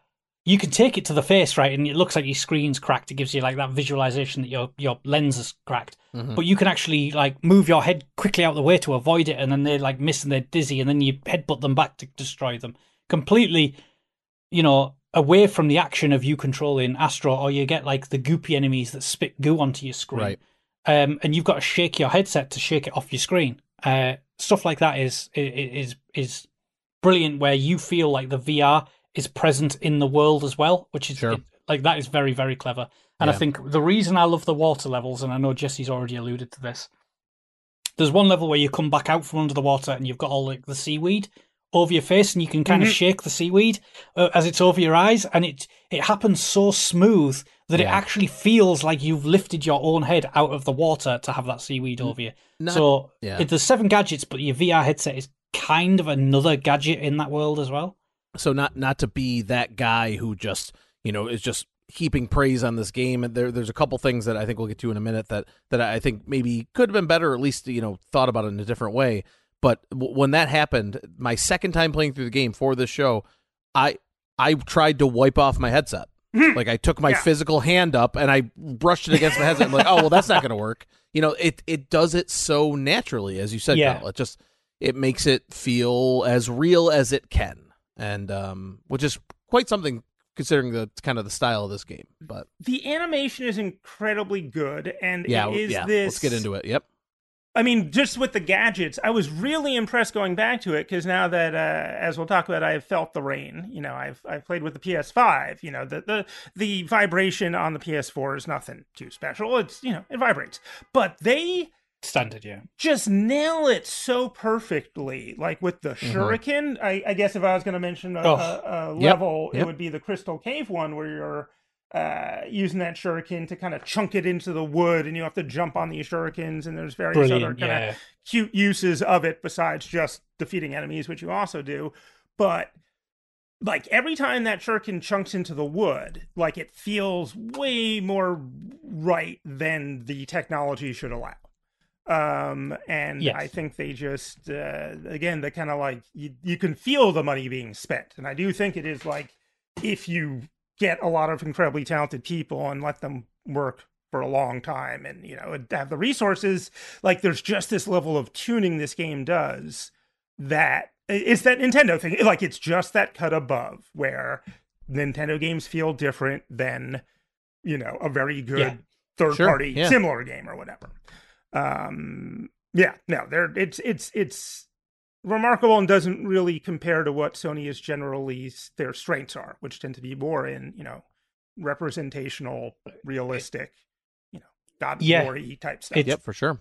you can take it to the face right and it looks like your screen's cracked. It gives you like that visualization that your your lens is cracked. Mhm. but you can actually like move your head quickly out of the way to avoid it and then they like miss and they're dizzy and then you headbutt them back to destroy them. Completely you know away from the action of you controlling astro or you get like the goopy enemies that spit goo onto your screen. Right. um, and you've got to shake your headset to shake it off your screen. Uh, stuff like that is is is brilliant where you feel like the vr is present in the world as well which is Sure. it- like that is very very clever and I think the reason I love the water levels, and I know Jesse's already alluded to this, there's one level where you come back out from under the water and you've got all like the seaweed over your face, and you can kind Mhm. of shake the seaweed uh, as it's over your eyes, and it it happens so smooth that it actually feels like you've lifted your own head out of the water to have that seaweed over you. Not- so yeah. it, there's seven gadgets, but your VR headset is kind of another gadget in that world as well. So not not to be that guy who just you know is just heaping praise on this game. And there there's a couple things that I think we'll get to in a minute that that I think maybe could have been better or at least you know thought about it in a different way. But w- when that happened my second time playing through the game for this show I I tried to wipe off my headset. Hmm. Like I took my Yeah. physical hand up and I brushed it against my headset. I'm like oh well that's not going to work. You know it it does it so naturally as you said Yeah. Karl. it just it makes it feel as real as it can and um which is quite something considering the kind of the style of this game but The animation is incredibly good, and yeah it is yeah this. let's get into it yep I mean, just with the gadgets, I was really impressed going back to it because now that, uh, as we'll talk about, I have felt the rain. You know, I've I've played with the PS5. You know, the the the vibration on the PS4 is nothing too special. It's you know, it vibrates, but they Standard, yeah. just nail it so perfectly. Like with the shuriken, I, I guess if I was going to mention a, Oh. a, a level, yep. it would be the Crystal Cave one where you're uh, using that shuriken to kind of chunk it into the wood, and you have to jump on these shurikens, and there's various other kind of yeah. cute uses of it besides just defeating enemies, which you also do. But like every time that shuriken chunks into the wood, like it feels way more right than the technology should allow. Um, and Yes. I think they just uh, again the kind of like you you can feel the money being spent, and I do think it is like if you get a lot of incredibly talented people and let them work for a long time and you know have the resources like there's just this level of tuning this game does that it's that Nintendo thing. Like it's just that cut above where Nintendo games feel different than you know a very good Yeah. third Sure, party yeah. similar game or whatever. Um, yeah, no, they're it's it's it's remarkable and doesn't really compare to what Sony is generally their strengths are, which tend to be more in you know representational, realistic, you know, God Yeah. glory type stuff. It's- Yep, for sure.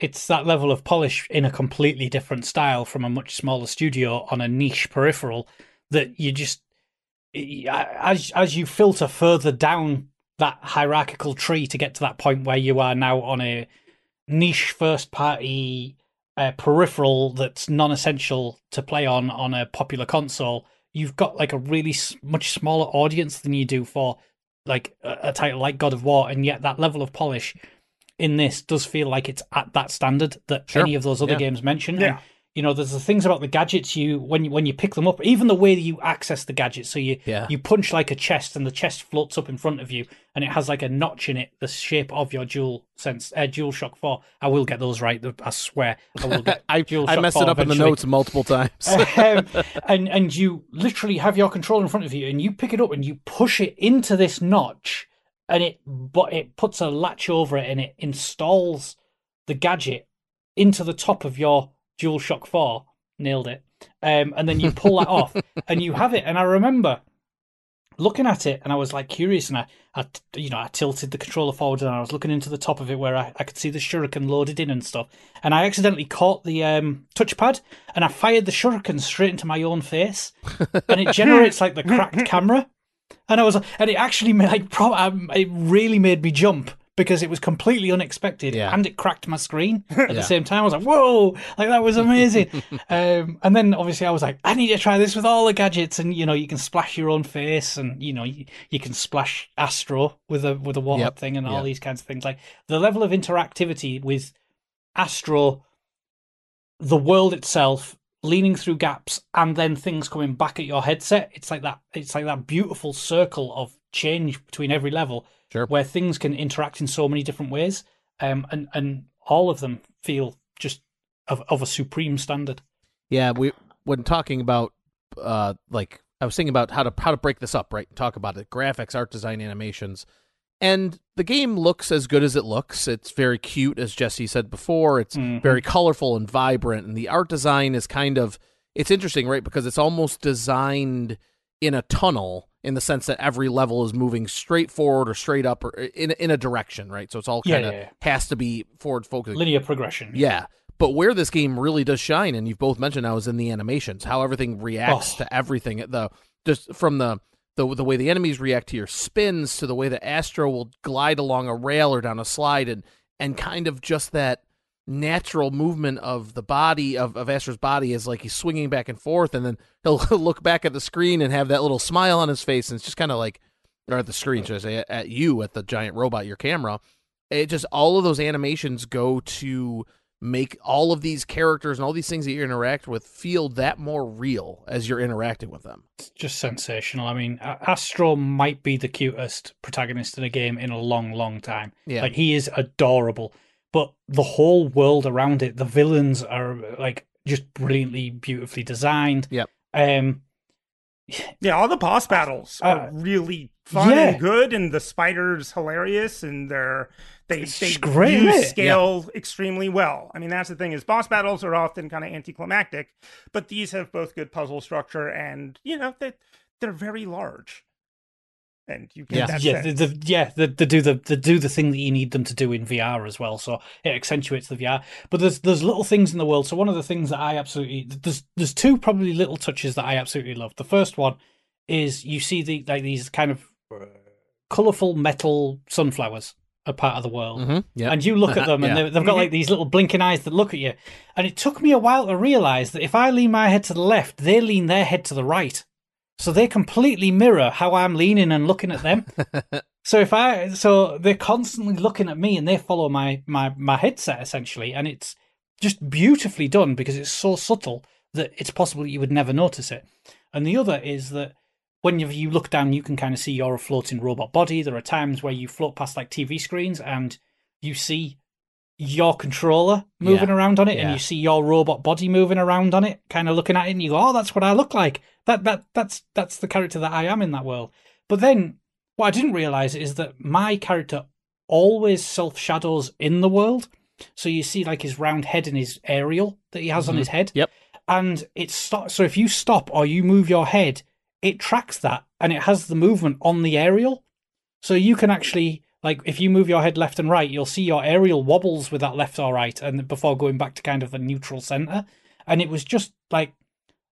it's that level of polish in a completely different style from a much smaller studio on a niche peripheral that you just as as you filter further down that hierarchical tree to get to that point where you are now on a niche first party uh, peripheral that's non-essential to play on on a popular console you've got like a really much smaller audience than you do for like a, a title like God of War and yet that level of polish in this does feel like it's at that standard that Sure. any of those other Yeah. games mentioned Yeah. You know, there's the things about the gadgets you when you when you pick them up, even the way that you access the gadgets. So you Yeah. you punch like a chest, and the chest floats up in front of you, and it has like a notch in it, the shape of your dual sense, uh, dual shock four. I will get those right. I swear, I will get. [LAUGHS] I, Dual I messed 4 it up in the notes multiple times. [LAUGHS] um, [LAUGHS] and and you literally have your controller in front of you, and you pick it up and you push it into this notch, and it but it puts a latch over it and it installs the gadget into the top of your DualShock Four. Nailed it. Um, and then you pull that off, [LAUGHS] and you have it. And I remember looking at it, and I was like curious, and I, I you know, I tilted the controller forward, and I was looking into the top of it where I, I could see the shuriken loaded in and stuff. And I accidentally caught the um, touchpad, and I fired the shuriken straight into my own face, and it generates like the cracked [LAUGHS] camera. And I was, and it actually made like, pro- um, it really made me jump because it was completely unexpected, Yeah. and it cracked my screen [LAUGHS] at Yeah. the same time. I was like, "Whoa!" Like that was amazing. [LAUGHS] um, and then obviously I was like, "I need to try this with all the gadgets." And you know, you can splash your own face, and you know, you, you can splash Astro with a with a water Yep. thing, and all these kinds of things. Like the level of interactivity with Astro, the world itself, leaning through gaps, and then things coming back at your headset. It's like that. It's like that beautiful circle of change between every level Sure. where things can interact in so many different ways, um, and and all of them feel just of of a supreme standard. Yeah, we when talking about uh like I was thinking about how to how to break this up, right? Talk about it. Graphics, art design, animations. And the game looks as good as it looks. It's very cute, as Jesse said before. It's Mhm. very colorful and vibrant. And the art design is kind of it's interesting, right? Because it's almost designed in a tunnel in the sense that every level is moving straight forward or straight up or uh, in in a direction, right? So it's all kind of yeah, yeah. has to be forward focused. Linear progression. Yeah. But where this game really does shine, and you've both mentioned now, is in the animations, how everything reacts Oh. to everything. The just from the, the the way the enemies react to your spins to the way the Astro will glide along a rail or down a slide and and kind of just that natural movement of the body of, of Astro's body is like he's swinging back and forth and then he'll [LAUGHS] look back at the screen and have that little smile on his face and it's just kind of like or at the screen should I say at you at the giant robot your camera it just all of those animations go to make all of these characters and all these things that you interact with feel that more real as you're interacting with them. It's just sensational. I mean, Astro might be the cutest protagonist in a game in a long, long time. Yeah. Like he is adorable, but the whole world around it, the villains are like just brilliantly, beautifully designed. Yep. Um, Yeah, all the boss battles Uh, are really fun yeah. and good, and the spiders hilarious, and they're they It's they just great, use isn't it? scale extremely well. I mean, that's the thing is boss battles are often kind of anticlimactic, but these have both good puzzle structure and you know they they're very large, and you get Yeah. that yeah, the, sense. the, yeah, they, they do the they do the thing that you need them to do in VR as well. So it accentuates the VR. But there's there's little things in the world. So one of the things that I absolutely there's there's two probably little touches that I absolutely love. The first one is you see the like these kind of uh, colorful metal sunflowers are part of the world. Mm-hmm. Yeah. And you look at them, and Yeah. they've got like these little blinking eyes that look at you. And it took me a while to realize that if I lean my head to the left, they lean their head to the right. So they completely mirror how I'm leaning and looking at them. [LAUGHS] so if I, so they're constantly looking at me, and they follow my my my headset essentially, and it's just beautifully done because it's so subtle that it's possible that you would never notice it. And the other is that when you, you look down, you can kind of see you're a floating robot body. There are times where you float past like TV screens and you see your controller moving Yeah. around on it, and you see your robot body moving around on it, kind of looking at it, and you go, "Oh, that's what I look like. That that that's that's the character that I am in that world." But then, what I didn't realize is that my character always self shadows in the world. So you see like his round head and his aerial that he has on Mhm. his head. Yep. And it stops. So if you stop or you move your head, it tracks that and it has the movement on the aerial. So you can actually like if you move your head left and right, you'll see your aerial wobbles with that left or right, and before going back to kind of a neutral center. And it was just like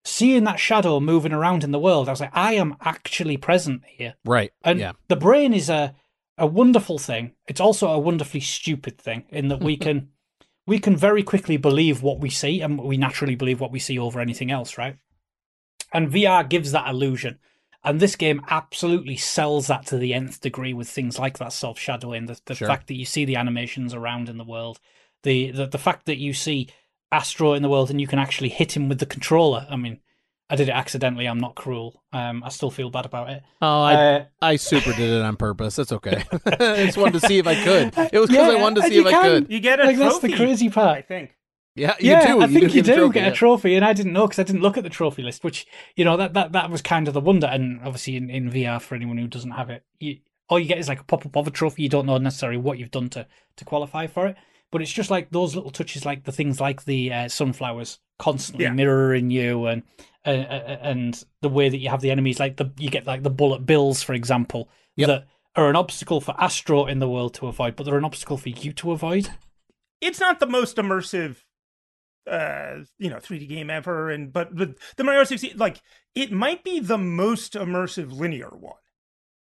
seeing that shadow moving around in the world. I was like, I am actually present here. Right. And yeah. the brain is a a wonderful thing. It's also a wonderfully stupid thing in that we [LAUGHS] can we can very quickly believe what we see, and we naturally believe what we see over anything else, right? And VR gives that illusion. And this game absolutely sells that to the nth degree with things like that self shadowing, the, the Sure. fact that you see the animations around in the world, the, the the fact that you see Astro in the world and you can actually hit him with the controller. I mean, I did it accidentally. I'm not cruel. Um, I still feel bad about it. Oh, I Uh, I super did it on purpose. That's okay. [LAUGHS] [LAUGHS] I just wanted to see if I could. It was because I wanted to see if you I could. You get a like trophy. that's the crazy part. I think. Yeah, you yeah, do. I think you, get a do trophy, get yeah. a trophy, and I didn't know because I didn't look at the trophy list. Which you know that that that was kind of the wonder. And obviously in, in VR for anyone who doesn't have it, you, all you get is like a pop up of a trophy. You don't know necessarily what you've done to to qualify for it. But it's just like those little touches, like the things like the uh, sunflowers constantly Yeah. mirroring you, and uh, uh, and the way that you have the enemies, like the you get like the bullet bills, for example, Yep. that are an obstacle for Astro in the world to avoid, but they're an obstacle for you to avoid. it's not the most immersive uh you know 3d game ever and but but the mario 60 like it might be the most immersive linear one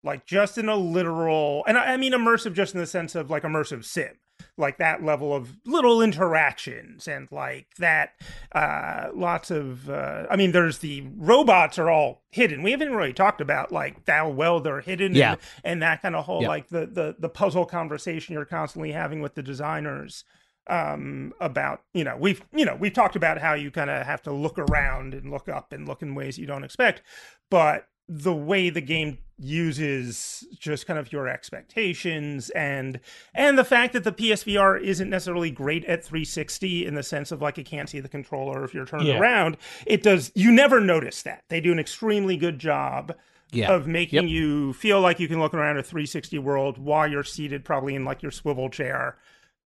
like just in a literal and I, I mean immersive just in the sense of like immersive sim like that level of little interactions and like that uh lots of uh i mean there's the robots are all hidden we haven't really talked about like how well they're hidden Yeah. and, and that kind of whole Yeah. like the the the puzzle conversation you're constantly having with the designers um about you know we've you know we've talked about how you kind of have to look around and look up and look in ways you don't expect but the way the game uses just kind of your expectations and and the fact that the PSVR isn't necessarily great at 360 in the sense of like you can't see the controller if you're turning Yeah. around it does you never notice that they do an extremely good job Yeah. of making Yep. you feel like you can look around a 360 world while you're seated probably in like your swivel chair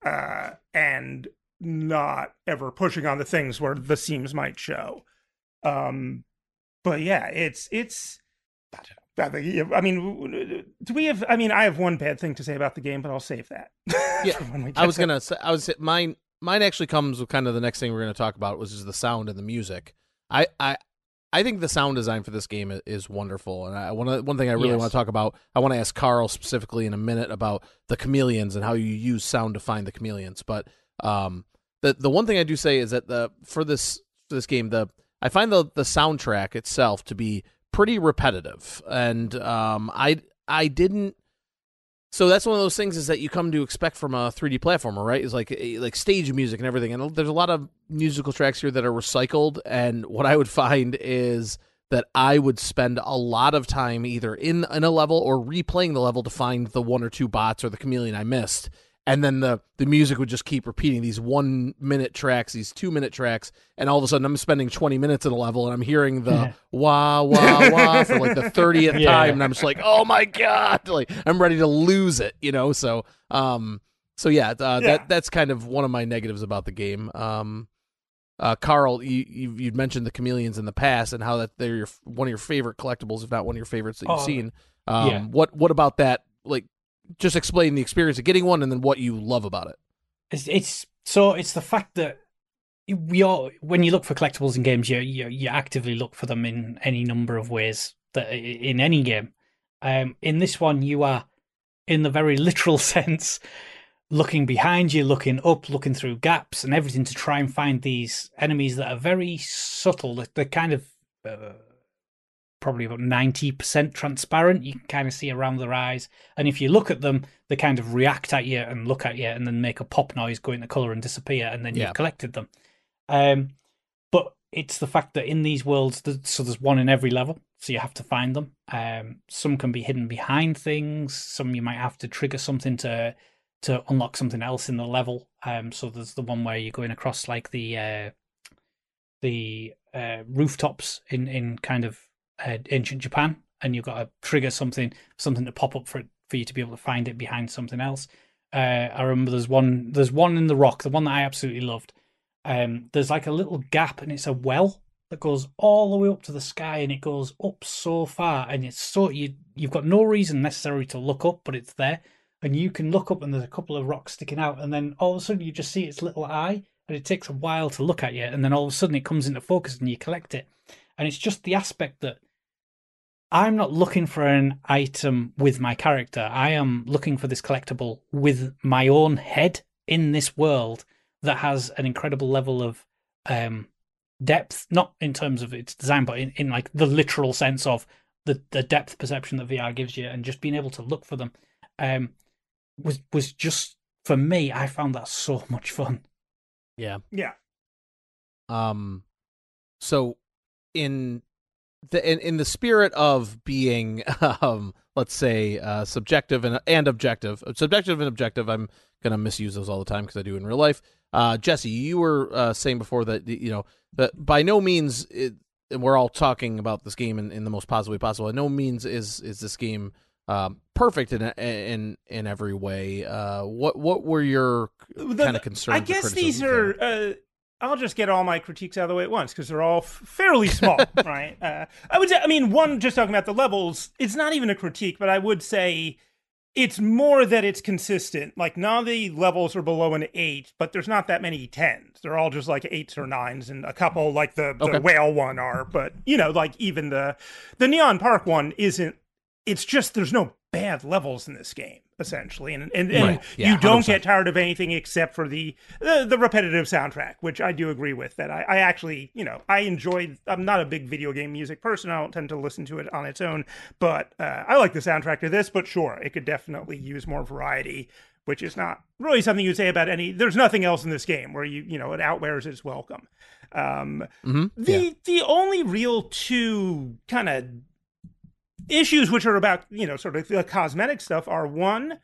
uh, and not ever pushing on the things where the seams might show. Um, but yeah, it's it's. I think- I mean, do we have? I mean, I have one bad thing to say about the game, but I'll save that. [LAUGHS] Yeah, I was to- gonna say I was mine mine actually comes with kind of the next thing we're gonna talk about, which is the sound and the music. I I I think the sound design for this game is wonderful, and I one one thing I really Yes. want to talk about. I want to ask Karl specifically in a minute about the chameleons and how you use sound to find the chameleons. But um, the the one thing I do say is that the for this for this game, the I find the the soundtrack itself to be pretty repetitive, and um, I I didn't. So that's one of those things is that you come to expect from a 3D platformer, right? Is like eh, like stage music and everything. And there's a lot of musical tracks here that are recycled. And [LAUGHS] what I would find is that I would spend a lot of time either in in a level or replaying the level to find the one or two bots or the chameleon I missed. And then the the music would just keep repeating these one minute tracks, these two minute tracks, and all of a sudden I'm spending 20 minutes in a level and I'm hearing the [LAUGHS] wah wah wah for like the [LAUGHS] 30th Yeah. time, and I'm just like, oh my god, like I'm ready to lose it, you know. So, um, so yeah, uh, Yeah. that that's kind of one of my negatives about the game. Um, uh, Karl, you you you'd mentioned the chameleons in the past and how that they're your one of your favorite collectibles, if not one of your favorites that you've Oh, seen. Um, yeah. what what about that? Like, just explain the experience of getting one, and then what you love about it. It's, it's so it's the fact that we all when you look for collectibles in games, you you, you actively look for them in any number of ways that in any game. Um, in this one, you are in the very [LAUGHS] literal sense looking behind you, looking up, looking through gaps and everything to try and find these enemies that are very subtle. They're, kind of uh, probably about 90% transparent. You can kind of see around their eyes. And if you look at them, they kind of react at you and look at you and then make a pop noise, go into color and disappear. And then Yeah. you've collected them. Um, but it's the fact that in these worlds, so there's one in every level. So you have to find them. Um, some can be hidden behind things. Some you might have to trigger something to to unlock something else in the level. Um, so there's the one where you're going across like the uh, the uh, rooftops in in kind of uh, ancient Japan, and you've got to trigger something something to pop up for it, for you to be able to find it behind something else. Uh, I remember there's one there's one in the rock, the one that I absolutely loved. Um, there's like a little gap, and it's a well that goes all the way up to the sky, and it goes up so far, and it's so you you've got no reason necessarily to look up, but it's there, and you can look up, and there's a couple of rocks sticking out, and then all of a sudden you just see its little eye, and it takes a while to look at you, and then all of a sudden it comes into focus, and you collect it, and it's just the aspect that I'm not looking for an item with my character. I am looking for this collectible with my own head in this world that has an incredible level of um, depth, not in terms of its design, but in, in like the literal sense of the, the depth perception that VR gives you and just being able to look for them um, was was just for me, I found that so [LAUGHS] much fun. Yeah. Yeah. Um so in the in, in the spirit of being [LAUGHS] um let's say uh subjective and and objective subjective and objective i'm gonna misuse those all the time because i do in real life uh jesse you were uh saying before that you know that by no means it, and we're all talking about this game in, in the most positive way possible by no means is is this game um perfect in in in every way uh what what were your kind of concerns I guess these are. Uh, I'll just get all my critiques out of the way at once because they're all f- fairly small, [LAUGHS] right? Uh, I would say, I mean, one just talking about the levels. It's not even a critique, but I would say it's more that it's consistent. Like none of the levels are below an eight, but there's not that many tens. They're all just like eights or nines, and a couple like the, the Okay. whale one are. But you know, like even the the Neon Park one isn't. It's just there's no bad levels in this game essentially, and and, and Right. Yeah, you don't 100%. get tired of anything except for the, the the repetitive soundtrack, which I do agree with. That I, I actually, you know, I enjoy. I'm not a big video game music person. I don't tend to listen to it on its own, but uh, I like the soundtrack to this. But sure, it could definitely use more variety, which is not really something you'd say about any. There's nothing else in this game where you you know it outwears its welcome. Um, Mhm. the Yeah. the only real two kind of issues which are about you know sort of the cosmetic stuff are one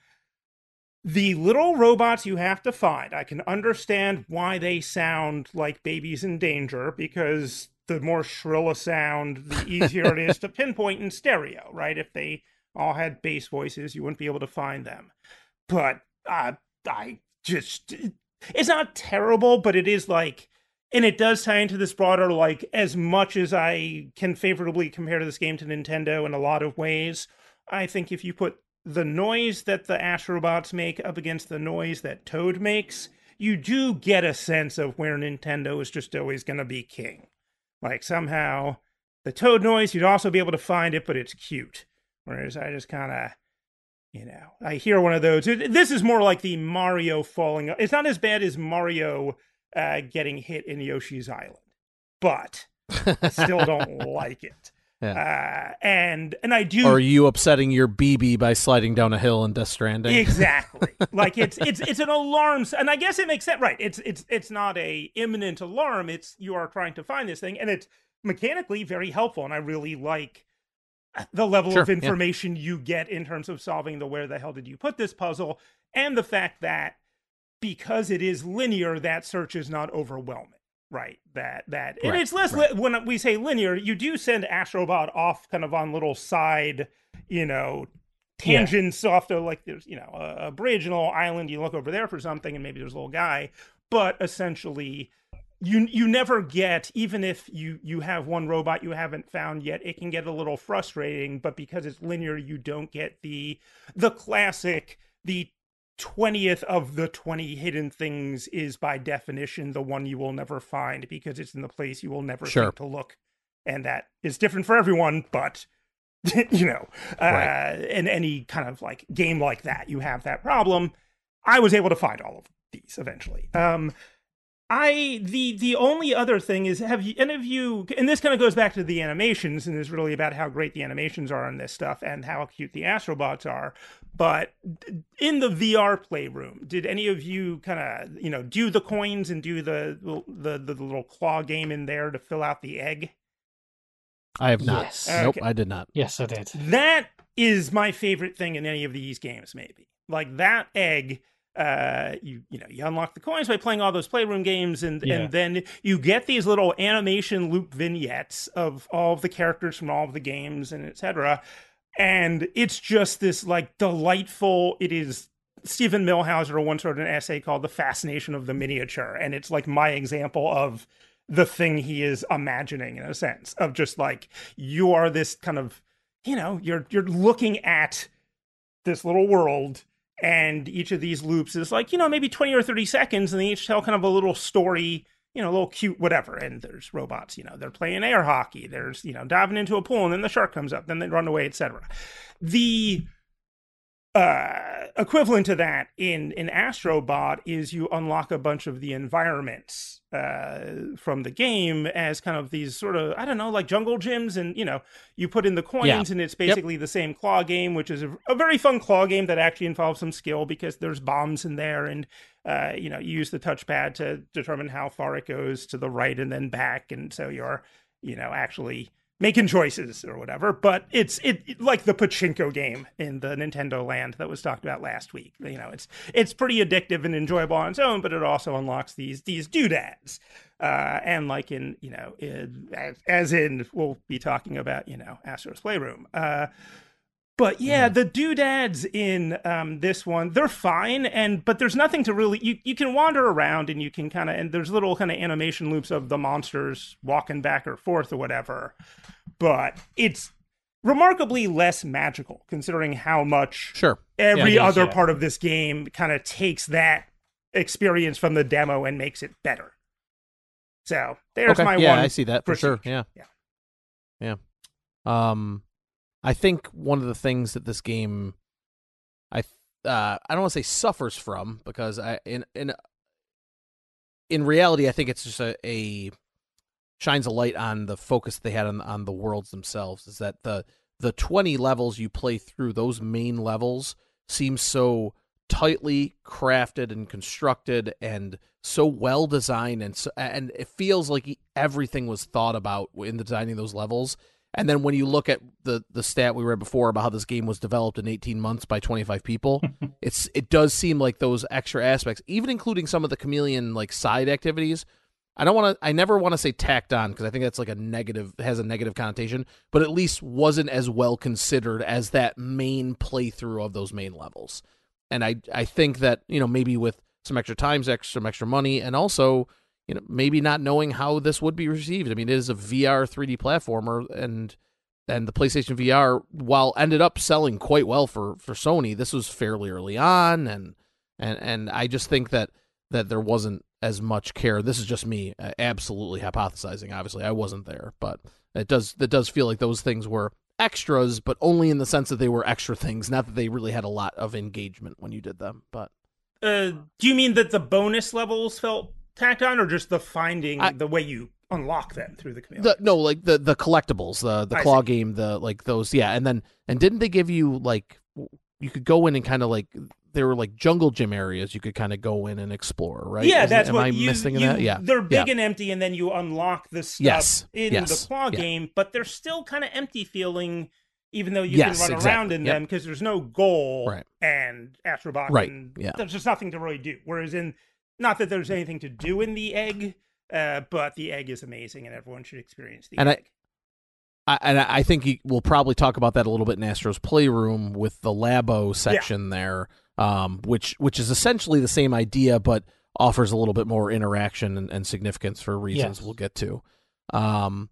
the little robots you have to find. I can understand why they sound like babies in danger because the more shrill a sound the [LAUGHS] easier it is to pinpoint in stereo right? If they all had bass voices you wouldn't be able to find them. But uh, i just it's not terrible but it is like and it does tie into this broader like as much as i can favorably compare this game to nintendo in a lot of ways i think if you put the noise that the astrobots make up against the noise that toad makes you do get a sense of where nintendo is just always going to be king. Like somehow the toad noise you'd also be able to find it but it's cute. Whereas i just kind of you know i hear one of those. This is more like the mario falling it's not as bad as mario uh, getting hit in Yoshi's Island, but I still don't [LAUGHS] like it. Uh, and and I do Or are you upsetting your BB by sliding down a hill in Death Stranding? exactly [LAUGHS] like it's it's it's an alarm, and I guess it makes sense. Right? It's it's it's not a imminent alarm. It's you are trying to find this thing, and it's mechanically very helpful. And I really like the level Sure, of yeah. information you get in terms of solving the where the hell did you put this puzzle, and the fact that because it is linear, that search is not overwhelming. Right. That that and Right, it's less li- when we say linear, you do send Astrobot off kind of on little side, you know, Yeah. tangents off to like there's you know a, a bridge and a little island. You look over there for something, and maybe there's a little guy. But essentially, you you never get even if you you have one robot you haven't found yet it can get a little frustrating but because it's linear you don't get the the classic the 20th of the 20 hidden things is by definition the one you will never find because it's in the place you will never Sure. think to look and that is different for everyone but [LAUGHS] you know uh, Right. in any kind of like game like that you have that problem i was able to find all of these eventually um I the the only other thing is have you any of you and this kind of goes back to the animations and is really about how great the animations are on this stuff and how cute the astrobots are. But in the VR playroom, did any of you kind of you know do the coins and do the the the little claw game in there to fill out the egg? I have not. Yes. Nope, Okay. I did not. Yes, I did. That is my favorite thing in any of these games, maybe. Like that egg uh, you you know you unlock the coins by playing all those playroom games, and Yeah. and then you get these little animation loop vignettes of all of the characters from all of the games and etc. And it's just this like delightful. It is Steven Millhauser once wrote an essay called "The Fascination of the Miniature," and it's like my example of the thing he is imagining in a sense of just like you are this kind of you know you're you're looking at this little world and each of these loops is like you know maybe 20 or 30 seconds and they each tell kind of a little story you know a little cute whatever and there's robots you know they're playing air hockey there's you know diving into a pool and then the shark comes up then they run away etc the uh equivalent to that in in astrobot is you unlock a bunch of the environments uh from the game as kind of these sort of i don't know like jungle gyms and you know you put in the coins Yeah. and it's basically the same claw game which is a, a very fun claw game that actually involves some skill because there's bombs in there and uh you know you use the touchpad to determine how far it goes to the right and then back and so you're you know actually making choices or whatever but it's it, it- like the pachinko game in the nintendo land that was talked about last week. You know it's it's pretty addictive and enjoyable on its own but it also unlocks these these doodads. Uh and like in you know in, as, as in we'll be talking about you know astro's playroom. Uh but yeah, the doodads in um, this one, they're fine, and but there's nothing to really you, you can wander around and you can kind of and there's little kind of animation loops of the monsters walking back or forth or whatever. But it's remarkably less magical considering how much Sure. every Yeah, is, other yeah. part of this game kind of takes that experience from the demo and makes it better. So there's okay. my yeah, one. I see that for sure. Yeah. Yeah. Yeah. Um, I think one of the things that this game, I uh, I don't want to say suffers from because I in in in reality I think it's just a, a shines a light on the focus they had on on the worlds themselves. Is that the the twenty levels you play through those main levels seem so tightly crafted and constructed and so well designed and so, and it feels like everything was thought about in designing those levels and then when you look at the the stat we read before about how this game was developed in 18 months by 25 people [LAUGHS] it's it does seem like those extra aspects even including some of the chameleon like side activities I don't want to. I never want to say tacked on because I think that's like a negative has a negative connotation, but at least wasn't as well considered as that main playthrough of those main levels. And I I think that you know maybe with some extra times, extra some extra money, and also you know maybe not knowing how this would be received. I mean, it is a VR 3D platformer, and and the PlayStation VR, while ended up selling quite well for for Sony, this was fairly early on, and and and I just think that that there wasn't as much care. This is just me uh, absolutely hypothesizing. Obviously, I wasn't there, but it does it does feel like those things were extras, but only in the sense that they were extra things, not that they really had a lot of engagement when you did them. But Uh, do you mean that the bonus levels felt tacked on, or just the finding I- the way you unlock them through the chameleon? the no, like the the collectibles, the the I claw see. game, the like those, yeah. And then and didn't they give you like you could go in and kind of like there were like jungle gym areas you could kind of go in and explore, right? Yeah, Isn't- that's am what I you, missing you- that? Yeah, they're big yeah. and empty, and then you unlock the stuff Yes, in yes, the claw yeah. game, but they're still kind of empty feeling, even though you Yes, can run exactly, around in yep. them because there's no goal. Right. And Astrobot, Right, and yeah. there's just nothing to really do. Whereas in, not that there's anything to do in the egg, uh, but the egg is amazing, and everyone should experience the And I- egg. I, and I I think we'll probably talk about that a little bit in Astro's Playroom with the Labo section there, um, which which is essentially the same idea, but offers a little bit more interaction and, and significance for reasons Yes. we'll get to. Um,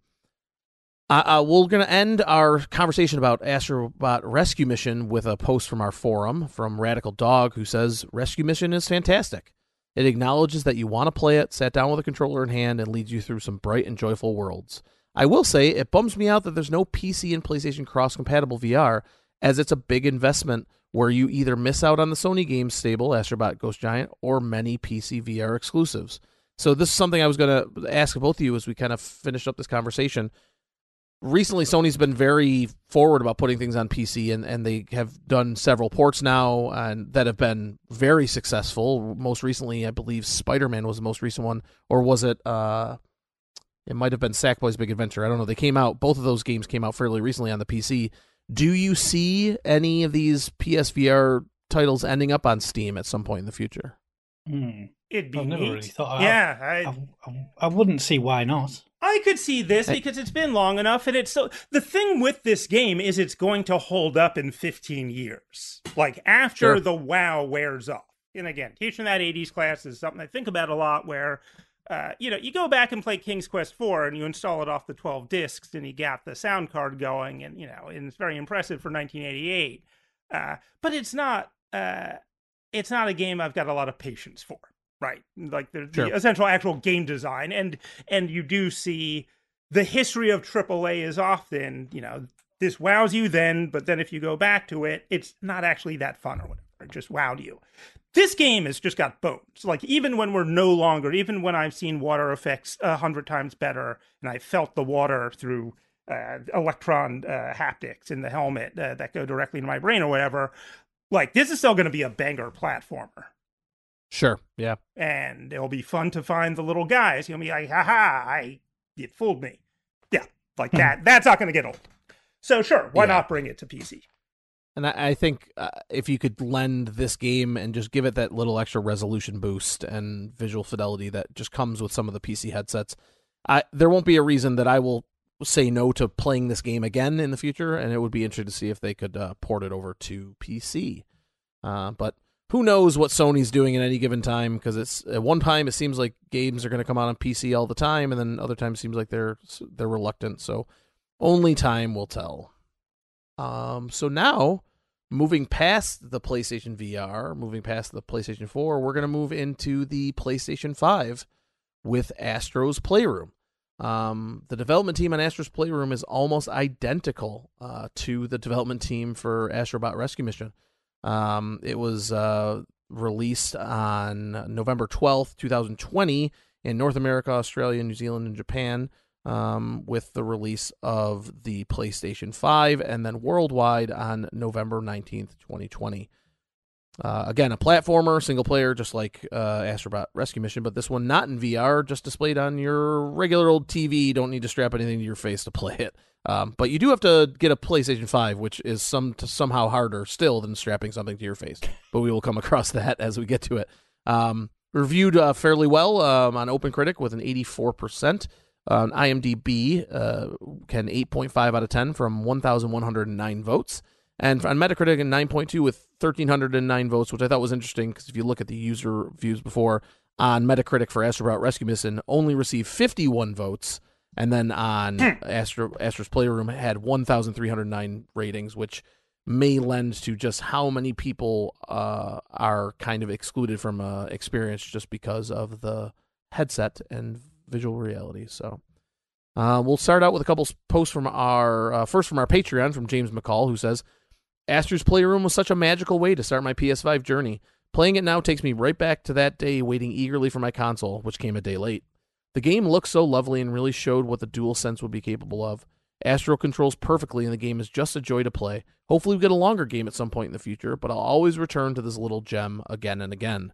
uh, uh, we're going to end our conversation about Astrobot Rescue Mission with a post from our forum from Radical Dog, who says Rescue Mission is fantastic. It acknowledges that you want to play it, sat down with a controller in hand, and leads you through some bright and joyful worlds. I will say it bums me out that there's no PC and PlayStation cross compatible VR, as it's a big investment where you either miss out on the Sony games stable, Astrobot Ghost Giant, or many PC VR exclusives. So this is something I was going to ask both of you as we kind of finish up this conversation. Recently, Sony's been very forward about putting things on PC, and, and they have done several ports now and that have been very successful. Most recently, I believe Spider Man was the most recent one, or was it? Uh, it might have been Sackboy's Big Adventure. I don't know. They came out. Both of those games came out fairly recently on the PC. Do you see any of these PSVR titles ending up on Steam at some point in the future. Hmm. It'd be I've never neat. really thought. I- yeah, I, I, I, I wouldn't see why not. I could see this because it's been long enough, and it's so. The thing with this game is it's going to hold up in 15 years, like after Sure. the WoW wears off. And again, teaching that 80s class is something I think about a lot. Where, uh, you know, you go back and play King's Quest 4 and you install it off the 12 discs, and you got the sound card going, and you know, and it's very impressive for 1988. Uh, but it's not. Uh, it's not a game I've got a lot of patience for. Right, like the, Sure. the essential actual game design, and and you do see the history of AAA is often, you know, this wows you then, but then if you go back to it, it's not actually that fun or whatever. It just wowed you. This game has just got bones. Like even when we're no longer, even when I've seen water effects a hundred times better, and I felt the water through uh, electron uh, haptics in the helmet uh, that go directly into my brain or whatever. Like this is still going to be a banger platformer Sure. Yeah. and it'll be fun to find the little guys. You'll be like, haha, I it fooled me. Yeah, like that. That's not going to get old. So sure, why Yeah. not bring it to PC? And I, I think uh, if you could lend this game and just give it that little extra resolution boost and visual fidelity that just comes with some of the PC headsets, I, there won't be a reason that I will say no to playing this game again in the future. And it would be interesting to see if they could uh, port it over to PC. Uh, but who knows what Sony's doing at any given time? Because it's at one time it seems like games are going to come out on PC all the time, and then other times it seems like they're they're reluctant. So only time will tell. Um, so now moving past the PlayStation VR, moving past the PlayStation 4, we're going to move into the PlayStation 5 with Astro's Playroom. Um, the development team on Astro's Playroom is almost identical uh, to the development team for Astrobot Rescue Mission. Um, it was uh, released on November 12th, 2020, in North America, Australia, New Zealand, and Japan um, with the release of the PlayStation 5 and then worldwide on November 19th, 2020. Uh, again, a platformer, single player, just like uh, Astrobot Rescue Mission, but this one not in VR, just displayed on your regular old TV. You don't need to strap anything to your face to [LAUGHS] play it. Um, but you do have to get a PlayStation 5, which is some somehow harder still than strapping something to your face. But we will come [LAUGHS] across that as we get to it. Um, reviewed uh, fairly well um, on OpenCritic with an 84%. On IMDb, uh, can 8.5 out of 10 from 1,109 votes. And on Metacritic, a 9.2 with 1,309 votes, which I thought was interesting because if you look at the user reviews before, on Metacritic for Astrobot Rescue Mission only received 51 votes. And then on Astro Astro's Playroom had 1,309 ratings, which may lend to just how many people uh, are kind of excluded from uh, experience just because of the headset and visual reality. So uh, we'll start out with a couple posts from our uh, first from our Patreon from James McCall, who says, "Astro's Playroom was such a magical way to start my PS5 journey. Playing it now takes me right back to that day, waiting eagerly for my console, which came a day late. The game looks so lovely and really showed what the Dual Sense would be capable of. Astro controls perfectly, and the game is just a joy to play. Hopefully, we get a longer game at some point in the future, but I'll always return to this little gem again and again."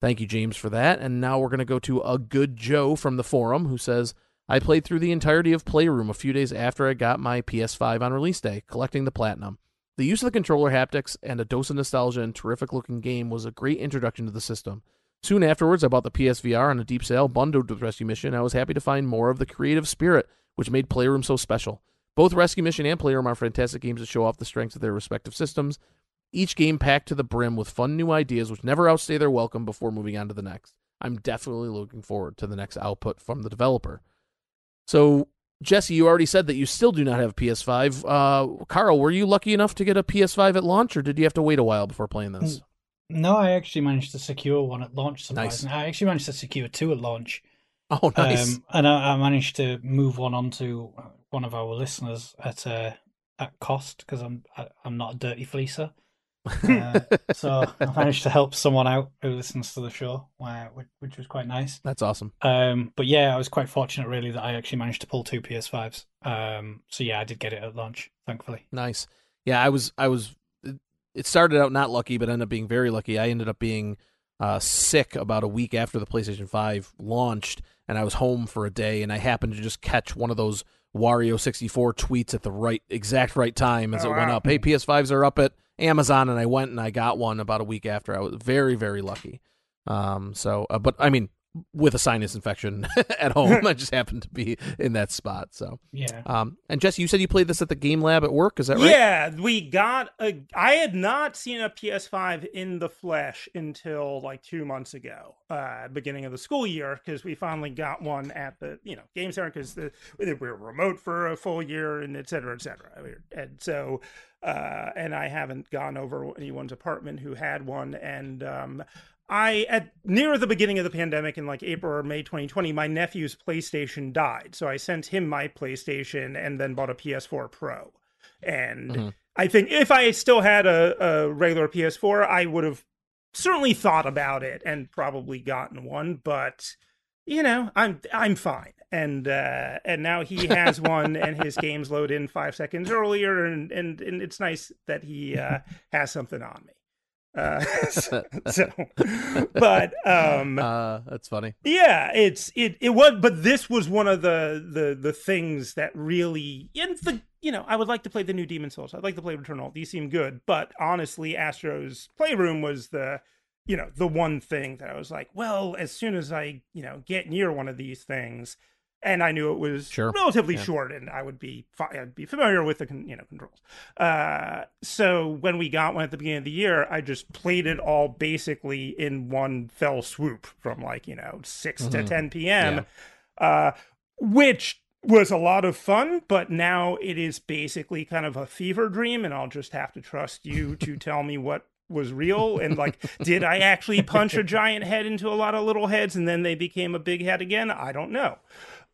Thank you, James, for that. And now we're going to go to a good Joe from the forum who says, I played through the entirety of Playroom a few days after I got my PS5 on release day, collecting the Platinum. The use of the controller haptics and a dose of nostalgia and terrific looking game was a great introduction to the system. Soon afterwards, I bought the PSVR on a deep sale bundled with Rescue Mission. I was happy to find more of the creative spirit which made Playroom so special. Both Rescue Mission and Playroom are fantastic games that show off the strengths of their respective systems. Each game packed to the brim with fun new ideas which never outstay their welcome before moving on to the next. I'm definitely looking forward to the next output from the developer. So, Jesse, you already said that you still do not have a PS5. Uh, Karl, were you lucky enough to get a PS5 at launch, or did you have to wait a while before playing this? No, I actually managed to secure one at launch. Nice. I actually managed to secure two at launch. Oh, nice. Um, and I, I managed to move one onto one of our listeners at uh, at cost because I'm I, I'm not a dirty fleecer. Uh, so [LAUGHS] I managed to help someone out who listens to the show, which, which was quite nice. That's awesome. Um, but yeah, I was quite fortunate really that I actually managed to pull two PS5s. Um, so yeah, I did get it at launch, thankfully. Nice. Yeah, I was. I was. It started out not lucky, but ended up being very lucky. I ended up being uh, sick about a week after the PlayStation Five launched, and I was home for a day, and I happened to just catch one of those Wario sixty four tweets at the right exact right time as Oh, it went wow. up. Hey, PS5s are up at Amazon, and I went and I got one about a week after. I was very very lucky. Um, so, uh, but I mean, with a sinus infection [LAUGHS] at home. I just happened to be in that spot. So yeah. Um, and Jesse, you said you played this at the game lab at work. Is that right? Yeah, we got a. I had not seen a PS5 in the flesh until like two months ago, uh, beginning of the school year, because we finally got one at the you know game center because we were remote for a full year and et cetera, et cetera. And so. Uh, and I haven't gone over anyone's apartment who had one, and um, I at near the beginning of the pandemic in like April or May 2020, my nephew's PlayStation died. So I sent him my PlayStation and then bought a PS4 Pro. And mm-hmm. I think if I still had a, a regular PS4, I would have certainly thought about it and probably gotten one, but you know, I'm I'm fine. And uh and now he has [LAUGHS] one and his games load in 5 seconds earlier and and, and it's nice that he uh [LAUGHS] has something on me. Uh, [LAUGHS] so, so, [LAUGHS] but um, uh, that's funny. Yeah, it's it it was, but this was one of the the the things that really in the you know I would like to play the new Demon's Souls. I'd like to play Returnal. These seem good, but honestly, Astro's Playroom was the you know the one thing that I was like, well, as soon as I you know get near one of these things, and I knew it was sure. relatively yeah. short, and I would be I'd be familiar with the you know controls. Uh, so when we got one at the beginning of the year, I just played it all basically in one fell swoop from like you know 6 mm-hmm. to ten p.m., yeah. uh, which was a lot of fun. But now it is basically kind of a fever dream, and I'll just have to trust you to [LAUGHS] tell me what was real and like did i actually punch a [LAUGHS] giant head into a lot of little heads and then they became a big head again i don't know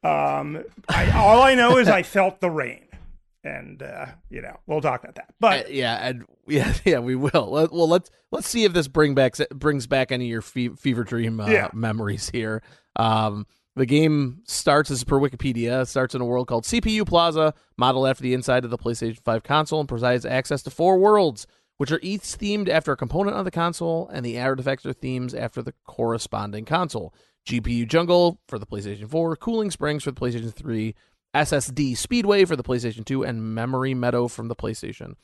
um, I, all I know is I [LAUGHS] felt the rain, and uh, you know we'll talk about that. But uh, yeah, and yeah, [LAUGHS] yeah, we will. Let, well, let's let's see if this bring back brings back any of your fe- fever dream uh, yeah. memories here. Um, the game starts as per Wikipedia. Starts in a world called CPU Plaza, modeled after the inside of the PlayStation 5 console, and provides access to four worlds, which are each themed after a component of the console, and the artifacts are themes after the corresponding console. GPU Jungle for the PlayStation 4, Cooling Springs for the PlayStation 3, SSD Speedway for the PlayStation 2, and Memory Meadow from the PlayStation.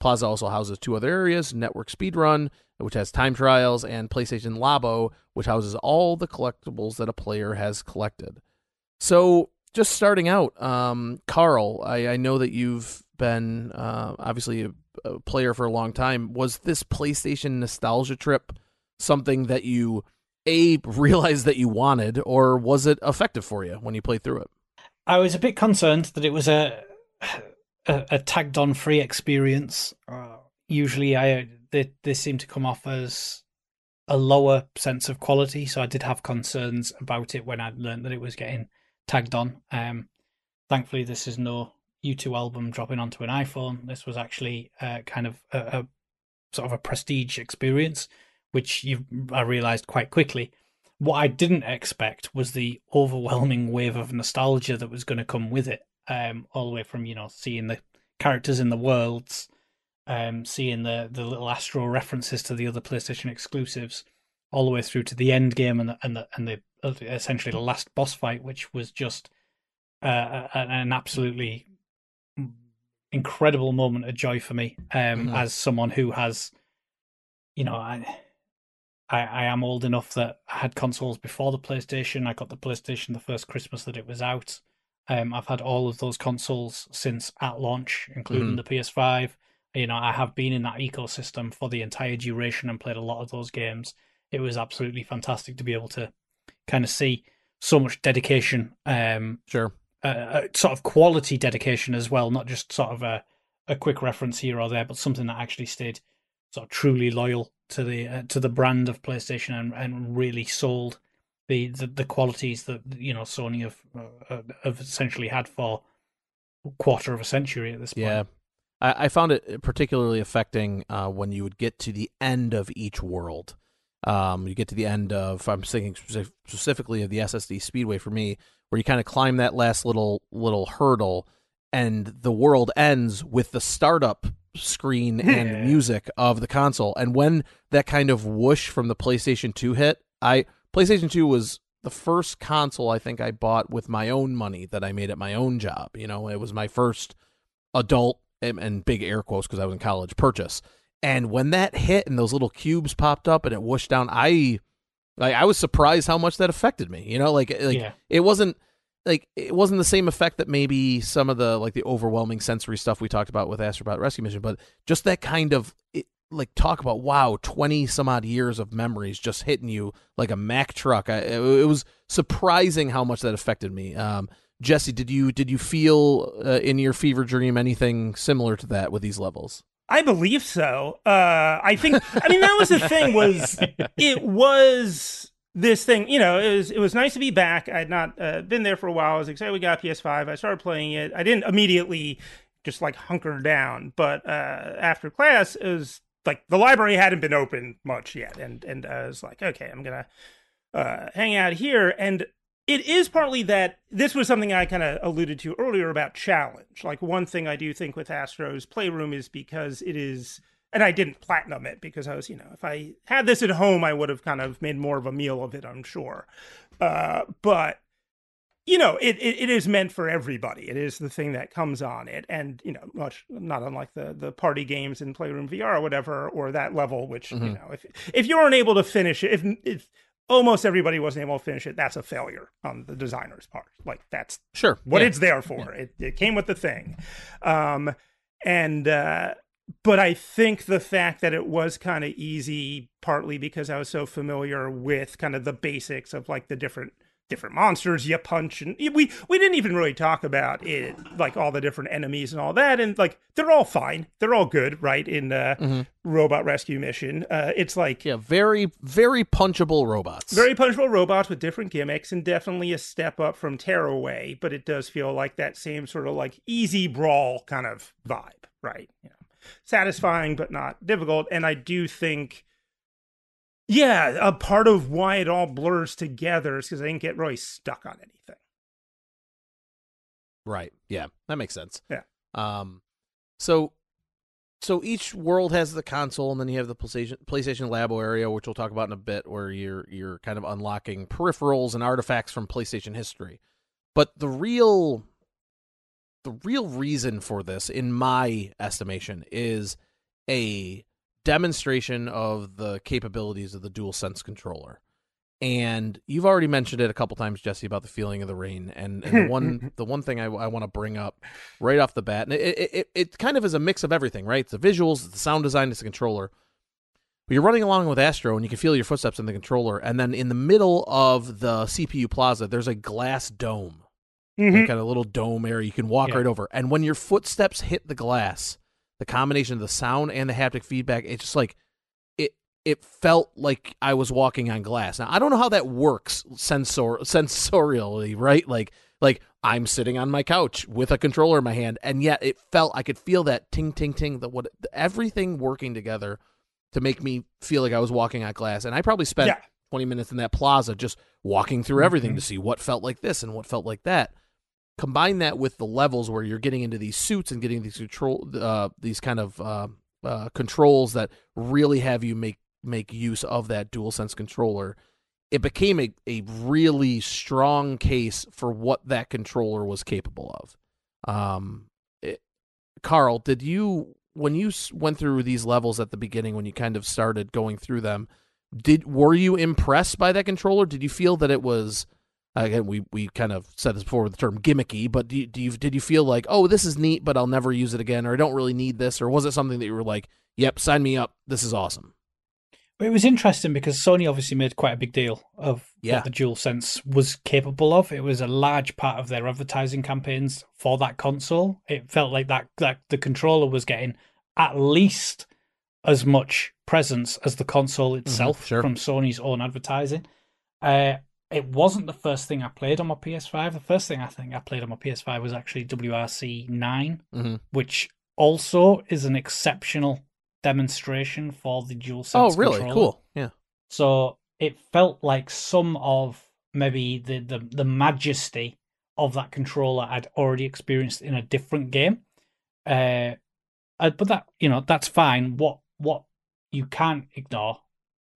Plaza also houses two other areas Network Speedrun, which has time trials, and PlayStation Labo, which houses all the collectibles that a player has collected. So, just starting out, um, Karl, I, I, know that you've been uh, obviously a, a player for a long time. Was this PlayStation nostalgia trip something that you a realized that you wanted, or was it effective for you when you played through it? I was a bit concerned that it was a a, a tagged on free experience. Uh, usually, I they they seem to come off as a lower sense of quality, so I did have concerns about it when I learned that it was getting tagged on. Um, thankfully, this is no U2 album dropping onto an iPhone. This was actually uh, kind of a, a sort of a prestige experience which you I realized quite quickly. What I didn't expect was the overwhelming wave of nostalgia that was going to come with it. Um, all the way from you know seeing the characters in the worlds, um, seeing the the little Astro references to the other PlayStation exclusives, all the way through to the end game and the, and the and the essentially the last boss fight, which was just uh, an absolutely incredible moment of joy for me um, mm-hmm. as someone who has, you know, I I, I am old enough that I had consoles before the PlayStation. I got the PlayStation the first Christmas that it was out. Um, I've had all of those consoles since at launch, including mm-hmm. the PS5. You know, I have been in that ecosystem for the entire duration and played a lot of those games. It was absolutely fantastic to be able to kind of see so much dedication. Um, sure. Uh, sort of quality dedication as well, not just sort of a, a quick reference here or there, but something that actually stayed sort of truly loyal to the uh, to the brand of PlayStation and, and really sold the, the, the qualities that you know Sony have uh, uh, have essentially had for a quarter of a century at this point. Yeah, I, I found it particularly affecting uh, when you would get to the end of each world. Um, you get to the end of I'm thinking specifically of the SSD Speedway for me, where you kind of climb that last little little hurdle, and the world ends with the startup screen and music of the console. And when that kind of whoosh from the PlayStation 2 hit, I PlayStation 2 was the first console I think I bought with my own money that I made at my own job. You know, it was my first adult and, big air quotes because I was in college purchase. And when that hit and those little cubes popped up and it whooshed down, I like I was surprised how much that affected me. You know, like like Yeah. it wasn't like it wasn't the same effect that maybe some of the like the overwhelming sensory stuff we talked about with Astrobot Rescue Mission, but just that kind of it, like talk about wow, twenty some odd years of memories just hitting you like a Mack truck. I, it, it was surprising how much that affected me. Um, Jesse, did you did you feel uh, in your fever dream anything similar to that with these levels? I believe so. Uh, I think. I mean, that was the thing. Was [LAUGHS] it was this thing? You know, it was it was nice to be back. I had not uh, been there for a while. I was excited we got PS5. I started playing it. I didn't immediately just like hunker down, but uh, after class, it was like the library hadn't been open much yet, and and I was like, okay, I'm gonna uh, hang out here. And it is partly that this was something I kind of alluded to earlier about challenge. Like one thing I do think with Astro's Playroom is because it is, and I didn't platinum it because I was, you know, if I had this at home, I would have kind of made more of a meal of it, I'm sure. Uh, but you know, it, it, it is meant for everybody. It is the thing that comes on it, and you know, much not unlike the the party games in Playroom VR or whatever, or that level. Which you Mhm. know, if if you weren't able to finish it, if if almost everybody wasn't able to finish it, that's a failure on the designer's part. Like that's Sure. what yeah. it's there for. It it came with the thing, um, and uh, but I think the fact that it was kind of easy, partly because I was so familiar with kind of the basics of like the different different monsters you punch and we we didn't even really talk about it like all the different enemies and all that and like they're all fine they're all good right in uh Mhm. robot rescue mission uh it's like Yeah, very very punchable robots. very punchable robots with different gimmicks and definitely a step up from Tearaway, but it does feel like that same sort of like easy brawl kind of vibe, right? Know, satisfying but not difficult. And I do think, yeah, a part of why it all blurs together is because I didn't get really stuck on anything. Right. Yeah, that makes sense. Yeah. Um, so, so each world has the console, and then you have the PlayStation PlayStation Labo area, which we'll talk about in a bit, where you're you're kind of unlocking peripherals and artifacts from PlayStation history. But the real, the real reason for this, in my estimation, is a demonstration of the capabilities of the DualSense controller. And you've already mentioned it a couple times, Jesse, about the feeling of the rain. And, and the one [LAUGHS] the one thing I, I want to bring up right off the bat, and it, it, it, it kind of is a mix of everything, right? It's the visuals, it's the sound design, it's the controller. But you're running along with Astro, and you can feel your footsteps in the controller. And then in the middle of the CPU plaza, there's a glass dome, Mhm. kind of little dome area you can walk Yeah. right over. And when your footsteps hit the glass, the combination of the sound and the haptic feedback, it's just like it it felt like I was walking on glass. Now I don't know how that works sensor sensorially, right? Like like I'm sitting on my couch with a controller in my hand, and yet it felt I could feel that ting ting ting, the what everything working together to make me feel like I was walking on glass. And I probably spent Yeah. 20 minutes in that plaza just walking through everything Mhm. to see what felt like this and what felt like that. Combine that with the levels where you're getting into these suits and getting these control, uh, these kind of uh, uh, controls that really have you make make use of that dual sense controller. It became a, a really strong case for what that controller was capable of. Um, it, Karl, did you when you went through these levels at the beginning when you kind of started going through them? Did were you impressed by that controller? Did you feel that it was again we we kind of said this before with the term gimmicky, but do you, do you did you feel like oh this is neat but I'll never use it again or I don't really need this or was it something that you were like yep sign me up this is awesome It was interesting because Sony obviously made quite a big deal of Yeah. what the DualSense was capable of. It was a large part of their advertising campaigns for that console. It felt like that that the controller was getting at least as much presence as the console itself sure. from Sony's own advertising. Uh, it wasn't the first thing I played on my PS5. The first thing I think I played on my PS5 was actually WRC 9 hmm which also is an exceptional demonstration for the DualSense. oh really controller. cool yeah So it felt like some of maybe the, the, the majesty of that controller I'd already experienced in a different game. Uh, uh, but that you know that's fine. What what you can't ignore,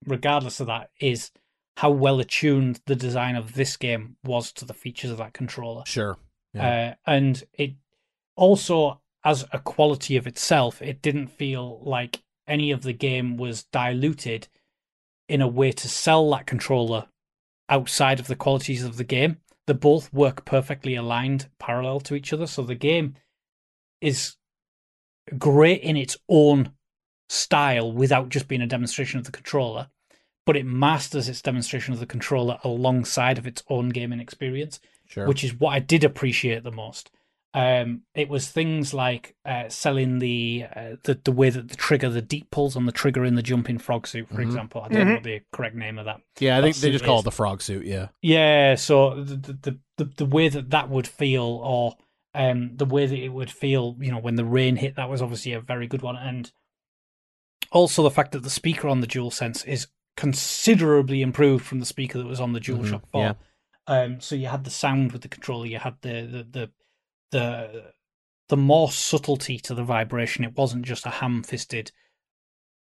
regardless of that, is how well attuned the design of this game was to the features of that controller. sure Yeah. Uh, and it also, as a quality of itself, it didn't feel like any of the game was diluted in a way to sell that controller outside of the qualities of the game. They both work perfectly aligned, parallel to each other. So the game is great in its own style without just being a demonstration of the controller, but it masters its demonstration of the controller alongside of its own gaming experience, Sure. which is what I did appreciate the most. Um, it was things like uh, selling the, uh, the the way that the trigger, the deep pulls on the trigger in the jumping frog suit, for Mhm. example. I don't know Mhm. what the correct name of that yeah, I think they suit just call is- it the frog suit. Yeah. yeah, so the the the, the way that that would feel, or um, the way that it would feel, you know, when the rain hit, that was obviously a very good one, and also the fact that the speaker on the DualSense is considerably improved from the speaker that was on the DualShock Mhm, Four. yeah. Um, so you had the sound with the controller, you had the the the the the more subtlety to the vibration. It wasn't just a ham-fisted,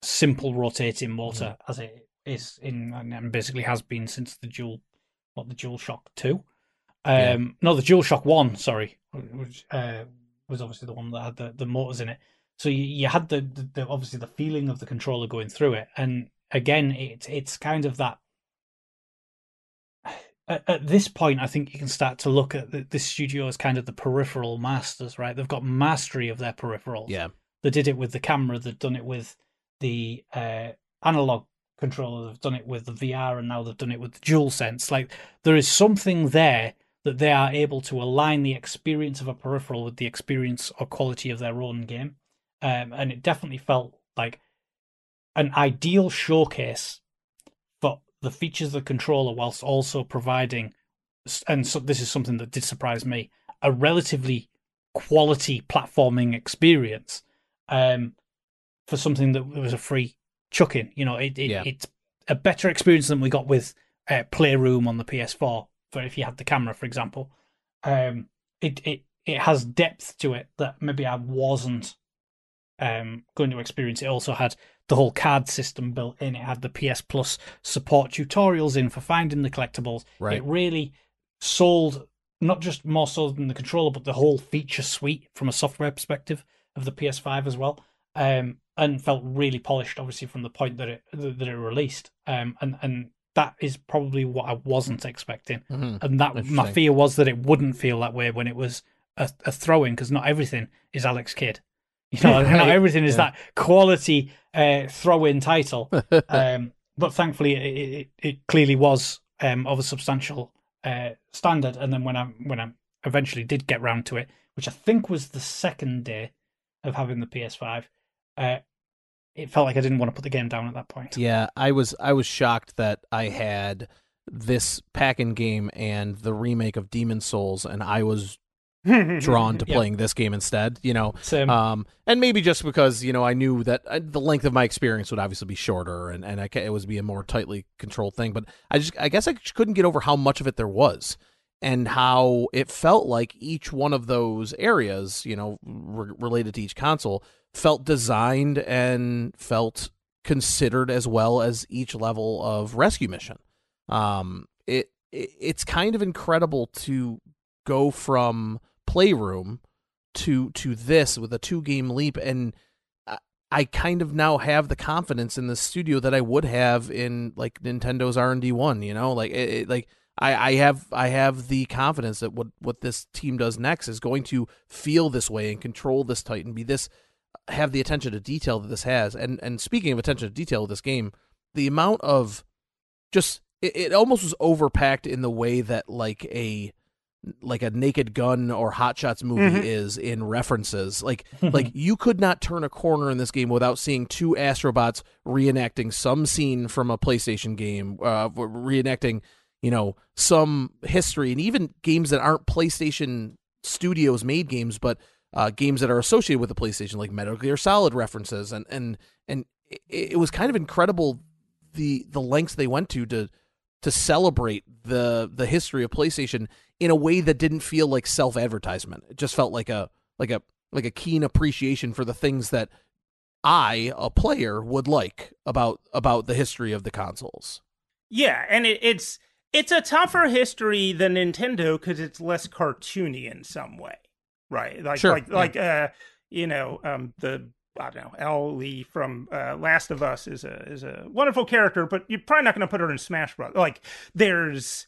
simple rotating motor as it is in and basically has been since the dual what the DualShock Two. Yeah. Um, no, the DualShock One. Sorry, which uh, was obviously the one that had the, the motors in it. So you, you had the, the, the obviously the feeling of the controller going through it, and again, it's it's kind of that. At, at this point, I think you can start to look at the, this studio as kind of the peripheral masters, right? They've got mastery of their peripherals. Yeah. They did it with the camera. They've done it with the uh, analog controller. They've done it with the VR, and now they've done it with the Dual Sense. Like there is something there that they are able to align the experience of a peripheral with the experience or quality of their own game, um, and it definitely felt like an ideal showcase for the features of the controller, whilst also providing, and so this is something that did surprise me, a relatively quality platforming experience um, for something that was a free chuck-in. You know, it, it Yeah. it's a better experience than we got with uh, Playroom on the PS4. For if you had the camera, for example, um, it it it has depth to it that maybe I wasn't um, going to experience. It also had the whole card system built in. It had the PS Plus support tutorials in for finding the collectibles. Right. It really sold not just more so than the controller, but the whole feature suite from a software perspective of the PS5 as well. Um, and felt really polished, obviously, from the point that it that it released. Um, and and that is probably what I wasn't expecting. Mhm. And that my fear was that it wouldn't feel that way when it was a, a throw in, because not everything is Alex Kidd. You know, [LAUGHS] not everything is Yeah. that quality uh, throw in title. [LAUGHS] um, but thankfully, it, it, it clearly was um, of a substantial uh, standard. And then when I when I eventually did get round to it, which I think was the second day of having the PS5, uh, it felt like I didn't want to put the game down at that point. Yeah, I was I was shocked that I had this pack-in game and the remake of Demon's Souls, and I was drawn to [LAUGHS] playing this game instead. You know, So, um, and maybe just because you know I knew that uh, the length of my experience would obviously be shorter, and and I, it was be a more tightly controlled thing. But I just I guess I just couldn't get over how much of it there was, and how it felt like each one of those areas, you know, re- related to each console, felt designed and felt considered as well as each level of rescue mission. Um, it, it it's kind of incredible to go from playroom to to this with a two game leap and I, I kind of now have the confidence in the studio that I would have in like Nintendo's R&D 1, you know? Like it, it- like I, I have I have the confidence that what what this team does next is going to feel this way and control this tight and be this have the attention to detail that this has. And and speaking of attention to detail of this game, the amount of just it, it almost was overpacked in the way that like a like a Naked Gun or Hot Shots movie Mhm. is in references. Like like you could not turn a corner in this game without seeing two astrobots reenacting some scene from a PlayStation game, uh, reenacting you know some history, and even games that aren't PlayStation Studios made games, but uh, games that are associated with the PlayStation, like Metal Gear Solid references, and and and it, it was kind of incredible the the lengths they went to to to celebrate the the history of PlayStation in a way that didn't feel like self advertisement. It just felt like a like a like a keen appreciation for the things that I, a player, would like about about the history of the consoles. Yeah, and it, it's it's a tougher history than Nintendo because it's less cartoony in some way, right? Like Sure, like yeah. like uh you know um the I don't know, Ellie from uh, Last of Us is a is a wonderful character, but you're probably not going to put her in Smash Bros. Like, there's,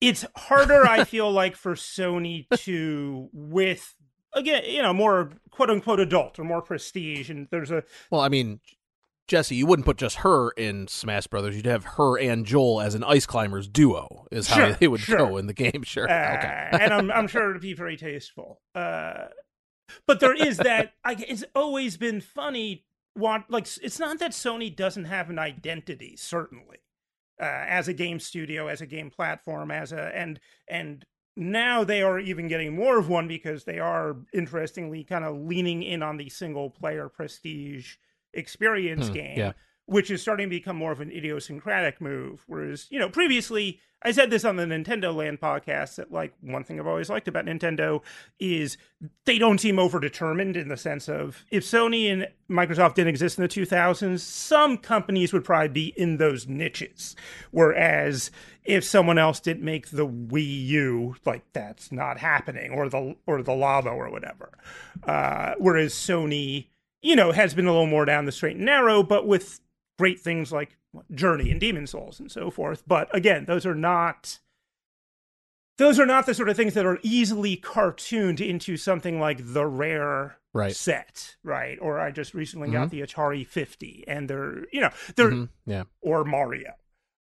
it's harder. I feel like for Sony to with again, you know, more quote unquote adult or more prestige, and there's a well, I mean, Jesse, you wouldn't put just her in Smash Brothers. You'd have her and Joel as an ice climbers duo. Is how Sure, they would sure. go in the game. [LAUGHS] Sure. Uh, okay. and I'm I'm sure it'd be very tasteful. Uh, but there is that. I, it's always been funny. Want like it's not that Sony doesn't have an identity. Certainly, uh, as a game studio, as a game platform, as a and and now they are even getting more of one because they are interestingly kind of leaning in on the single player prestige experience Hmm, game yeah. Which is starting to become more of an idiosyncratic move. Whereas, you know, previously I said this on the Nintendo Land podcast that like one thing I've always liked about Nintendo is they don't seem overdetermined in the sense of if Sony and Microsoft didn't exist in the 2000s, some companies would probably be in those niches. Whereas if someone else didn't make the Wii U, like that's not happening, or the or the Labo or whatever. Uh, whereas Sony, you know, has been a little more down the straight and narrow, but with great things like Journey and Demon's Souls and so forth. But again, those are not those are not the sort of things that are easily cartooned into something like the rare Right. set, right? Or I just recently got the Atari 50 and they're, you know, they're Mhm, Yeah. or Mario.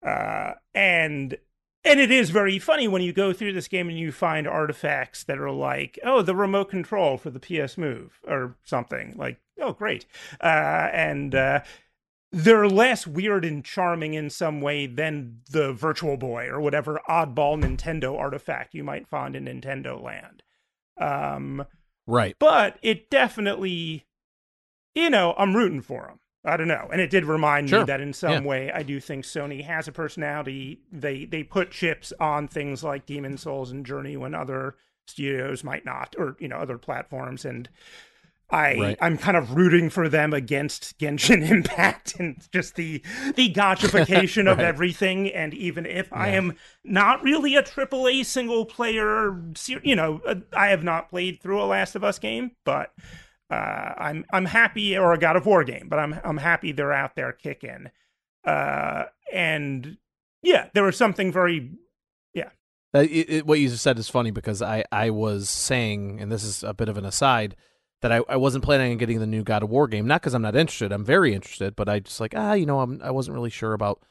Uh, and and it is very funny when you go through this game and you find artifacts that are like, oh, the remote control for the PS Move or something. Like, oh, great. Uh, and uh, they're less weird and charming in some way than the Virtual Boy or whatever oddball Nintendo artifact you might find in Nintendo Land. Um, Right. but it definitely, you know, I'm rooting for them. I don't know, and it did remind Sure. me that in some Yeah. way I do think Sony has a personality. They they put chips on things like Demon's Souls and Journey when other studios might not, or you know, other platforms. And I Right. I'm kind of rooting for them against Genshin [LAUGHS] Impact and just the the gachafication of [LAUGHS] everything. And even if I am not really a triple A single player, you know, uh, I have not played through a Last of Us game, but uh, I'm I'm happy, or a God of War game, but I'm I'm happy they're out there kicking. Uh, and yeah, there was something very Uh, it, it, what you just said is funny because I, I was saying, and this is a bit of an aside, that I, I wasn't planning on getting the new God of War game. Not because I'm not interested. I'm very interested, but I just like ah, you know, I'm I wasn't really sure about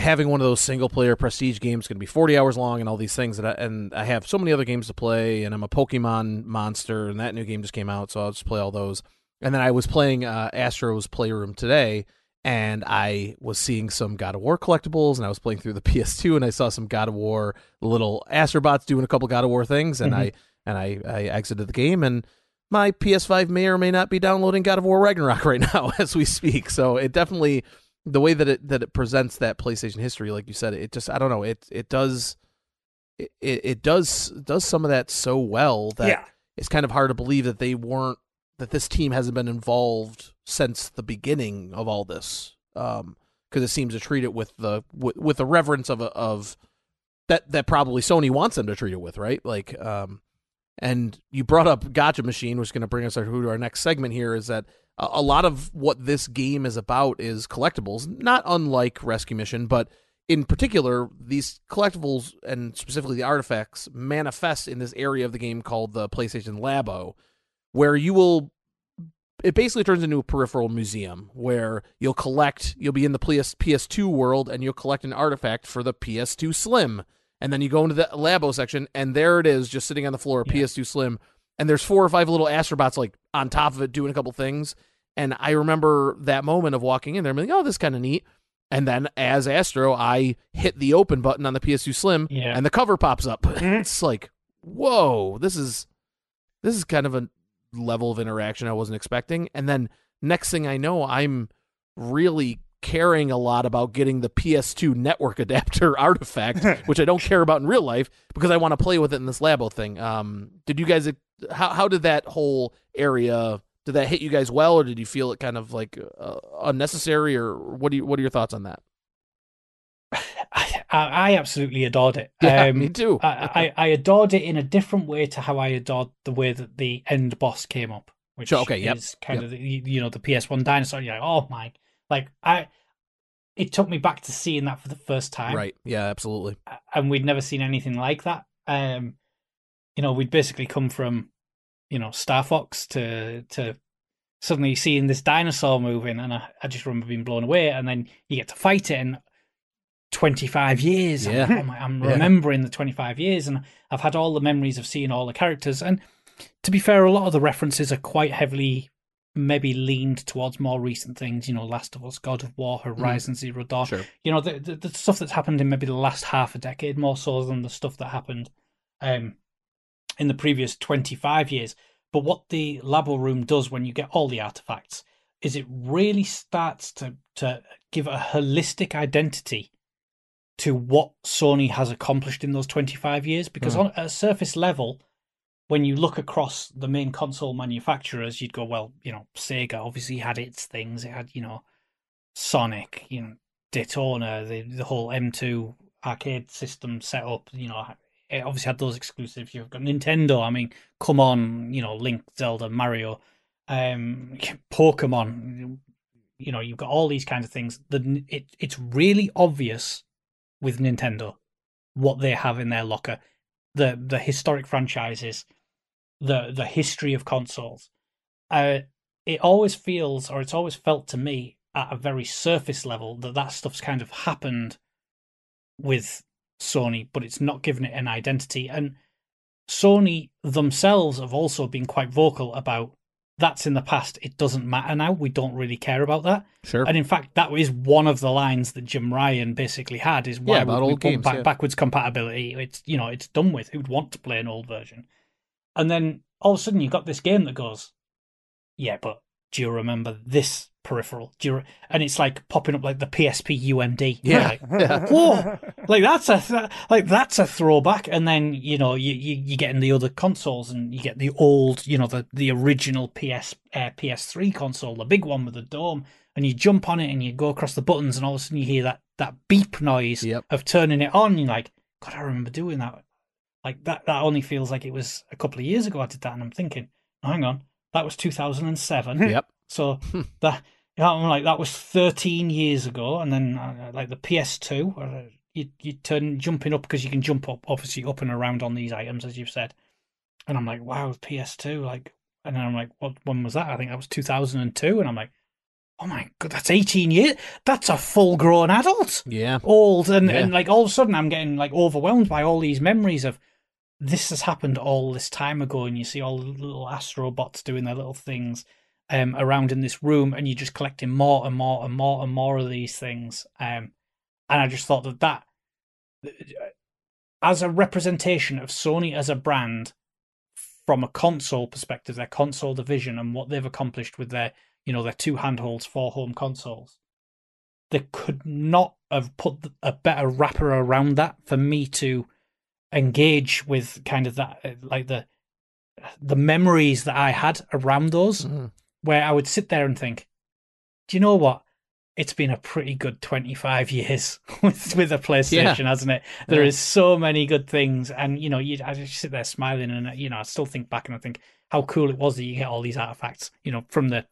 having one of those single player prestige games going to be 40 hours long and all these things that I, and I have so many other games to play and I'm a Pokemon monster and that new game just came out so I'll just play all those. And then I was playing uh, Astro's Playroom today and I was seeing some God of War collectibles and I was playing through the [LAUGHS] PS2 and I saw some God of War little Astrobots doing a couple God of War things and Mhm. I and I, I exited the game and my PS5 may or may not be downloading God of War Ragnarok [LAUGHS] right now [LAUGHS] as we speak. So it definitely the way that it that it presents that PlayStation history, like you said, it just I don't know it it does it it, does does some of that so well that yeah. it's kind of hard to believe that they weren't that this team hasn't been involved since the beginning of all this um because it seems to treat it with the with, with the reverence of a, of that that probably Sony wants them to treat it with right like um and you brought up Gacha Machine which is going to bring us our, to our next segment here is that a, lot of what this game is about is collectibles not unlike Rescue Mission but in particular, these collectibles and specifically the artifacts manifest in this area of the game called the PlayStation Labo, where you will. It basically turns into a peripheral museum where you'll collect. You'll be in the PS PS2 world and you'll collect an artifact for the PS2 Slim, and then you go into the Labo section and there it is, just sitting on the floor, Yeah. PS2 Slim, and there's four or five little astrobots like on top of it doing a couple things. And I remember that moment of walking in there, and being like, "Oh, this is kind of neat." And then as Astro, I hit the open button on the PS2 Slim Yeah. and the cover pops up. [LAUGHS] Mhm. It's like, whoa, this is this is kind of a level of interaction I wasn't expecting. And then next thing I know, I'm really caring a lot about getting the PS2 network [LAUGHS] adapter artifact, [LAUGHS] which I don't care about in real life because I want to play with it in this Labo thing. Um, did you guys how how did that whole area did that hit you guys well, or did you feel it kind of like uh, unnecessary, or what do you what are your thoughts on that? [SIGHS] I, I absolutely adored it. Yeah, Um, me too. I, I, I adored it in a different way to how I adored the way that the end boss came up. which okay, yep, is kind yep. of the, you know the PS1 dinosaur. You're like, oh my, like I, it took me back to seeing that for the first time, Right. Yeah, absolutely. and we'd never seen anything like that. Um, you know, we'd basically come from, you know, Star Fox to to suddenly seeing this dinosaur moving, and I, I just remember being blown away. And then you get to fight it, and twenty five years. I'm Yeah. I'm [LAUGHS] Yeah. remembering the twenty five years, and I've had all the memories of seeing all the characters. And to be fair, a lot of the references are quite heavily. Maybe leaned towards more recent things, you know, Last of Us, God of War, Horizon Zero Dawn Sure. you know the, the the stuff that's happened in maybe the last half a decade more so than the stuff that happened um in the previous 25 years but what the labo room does when you get all the artifacts is it really starts to to give a holistic identity to what Sony has accomplished in those 25 years because Mm. on a surface level when you look across the main console manufacturers you'd go well you know Sega obviously had its things it had you know Sonic you know Daytona, the the whole M2 arcade system set up, you know, it obviously had those exclusives. You've got Nintendo. I mean, come on, you know, Link, Zelda, Mario, um, [LAUGHS] Pokemon. You know, you've got all these kinds of things. The it it's really obvious with Nintendo what they have in their locker, the the historic franchises, the the history of consoles. Uh, it always feels, or it's always felt to me, at a very surface level, that that stuff's kind of happened with Sony, but it's not given it an identity. And Sony themselves have also been quite vocal about that's in the past. It doesn't matter now. We don't really care about that. Sure. And in fact, that is one of the lines that Jim Ryan basically had: is why Yeah, about we old games, back, yeah. backwards compatibility? It's you know it's done with. Who'd want to play an old version? And then all of a sudden, you've got this game that goes, yeah, but do you remember this peripheral? Do you? And it's like popping up like the PSP UMD. Yeah. like, yeah. Whoa! like that's a th- like that's a throwback. And then you know you you you get in the other consoles and you get the old you know the the original PS uh, PS3 console, the big one with the dome, and you jump on it and you go across the buttons, and all of a sudden you hear that that beep noise Yep. of turning it on. You're like, God, I remember doing that. Like that that only feels like it was a couple of years ago I did that, and I'm thinking, hang on, that was 2007. Yep. [LAUGHS] So that yeah, I'm like that was 13 years ago, and then uh, like the PS2, uh, you you turn jumping up because you can jump up obviously up and around on these items as you've said, and I'm like wow PS2 like, and then I'm like what when was that? I think that was 2002, and I'm like, oh my god, that's 18 years. That's a full grown adult Yeah. old and, Yeah. and like all of a sudden I'm getting like overwhelmed by all these memories of this has happened all this time ago and you see all the little astrobots doing their little things um around in this room and you're just collecting more and more and more and more of these things um and I just thought that that as a representation of Sony as a brand from a console perspective their console division and what they've accomplished with their you know their two handholds for home consoles they could not have put a better wrapper around that for me to engage with kind of that uh, like the the memories that I had around those Mhm. where I would sit there and think do you know what it's been a pretty good 25 years [LAUGHS] with with a PlayStation hasn't it There Yeah. is so many good things and you know you I just sit there smiling and you know I still think back and I think how cool it was that you get all these artifacts you know from the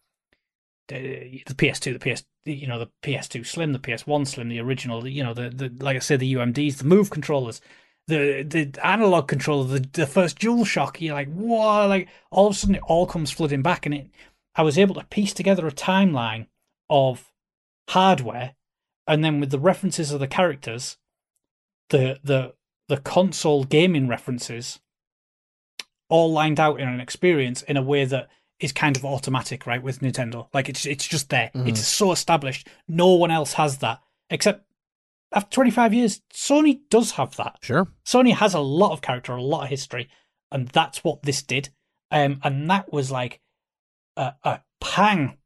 the, the PS2, the PS, you know, the PS2 Slim, the PS1 Slim, the original, you know, the, the like I said, the UMDs, the Move controllers, the the analog controller, the the first DualShock. You're like, whoa! Like all of a sudden, it all comes flooding back, and it. I was able to piece together a timeline of hardware, and then with the references of the characters, the the the console gaming references, all lined out in an experience in a way that is kind of automatic, right? With Nintendo, like it's it's just there. Mhm. It's so established. No one else has that except after 25 years. Sony does have that. Sure. Sony has a lot of character, a lot of history, and that's what this did. Um, and that was like a, a pang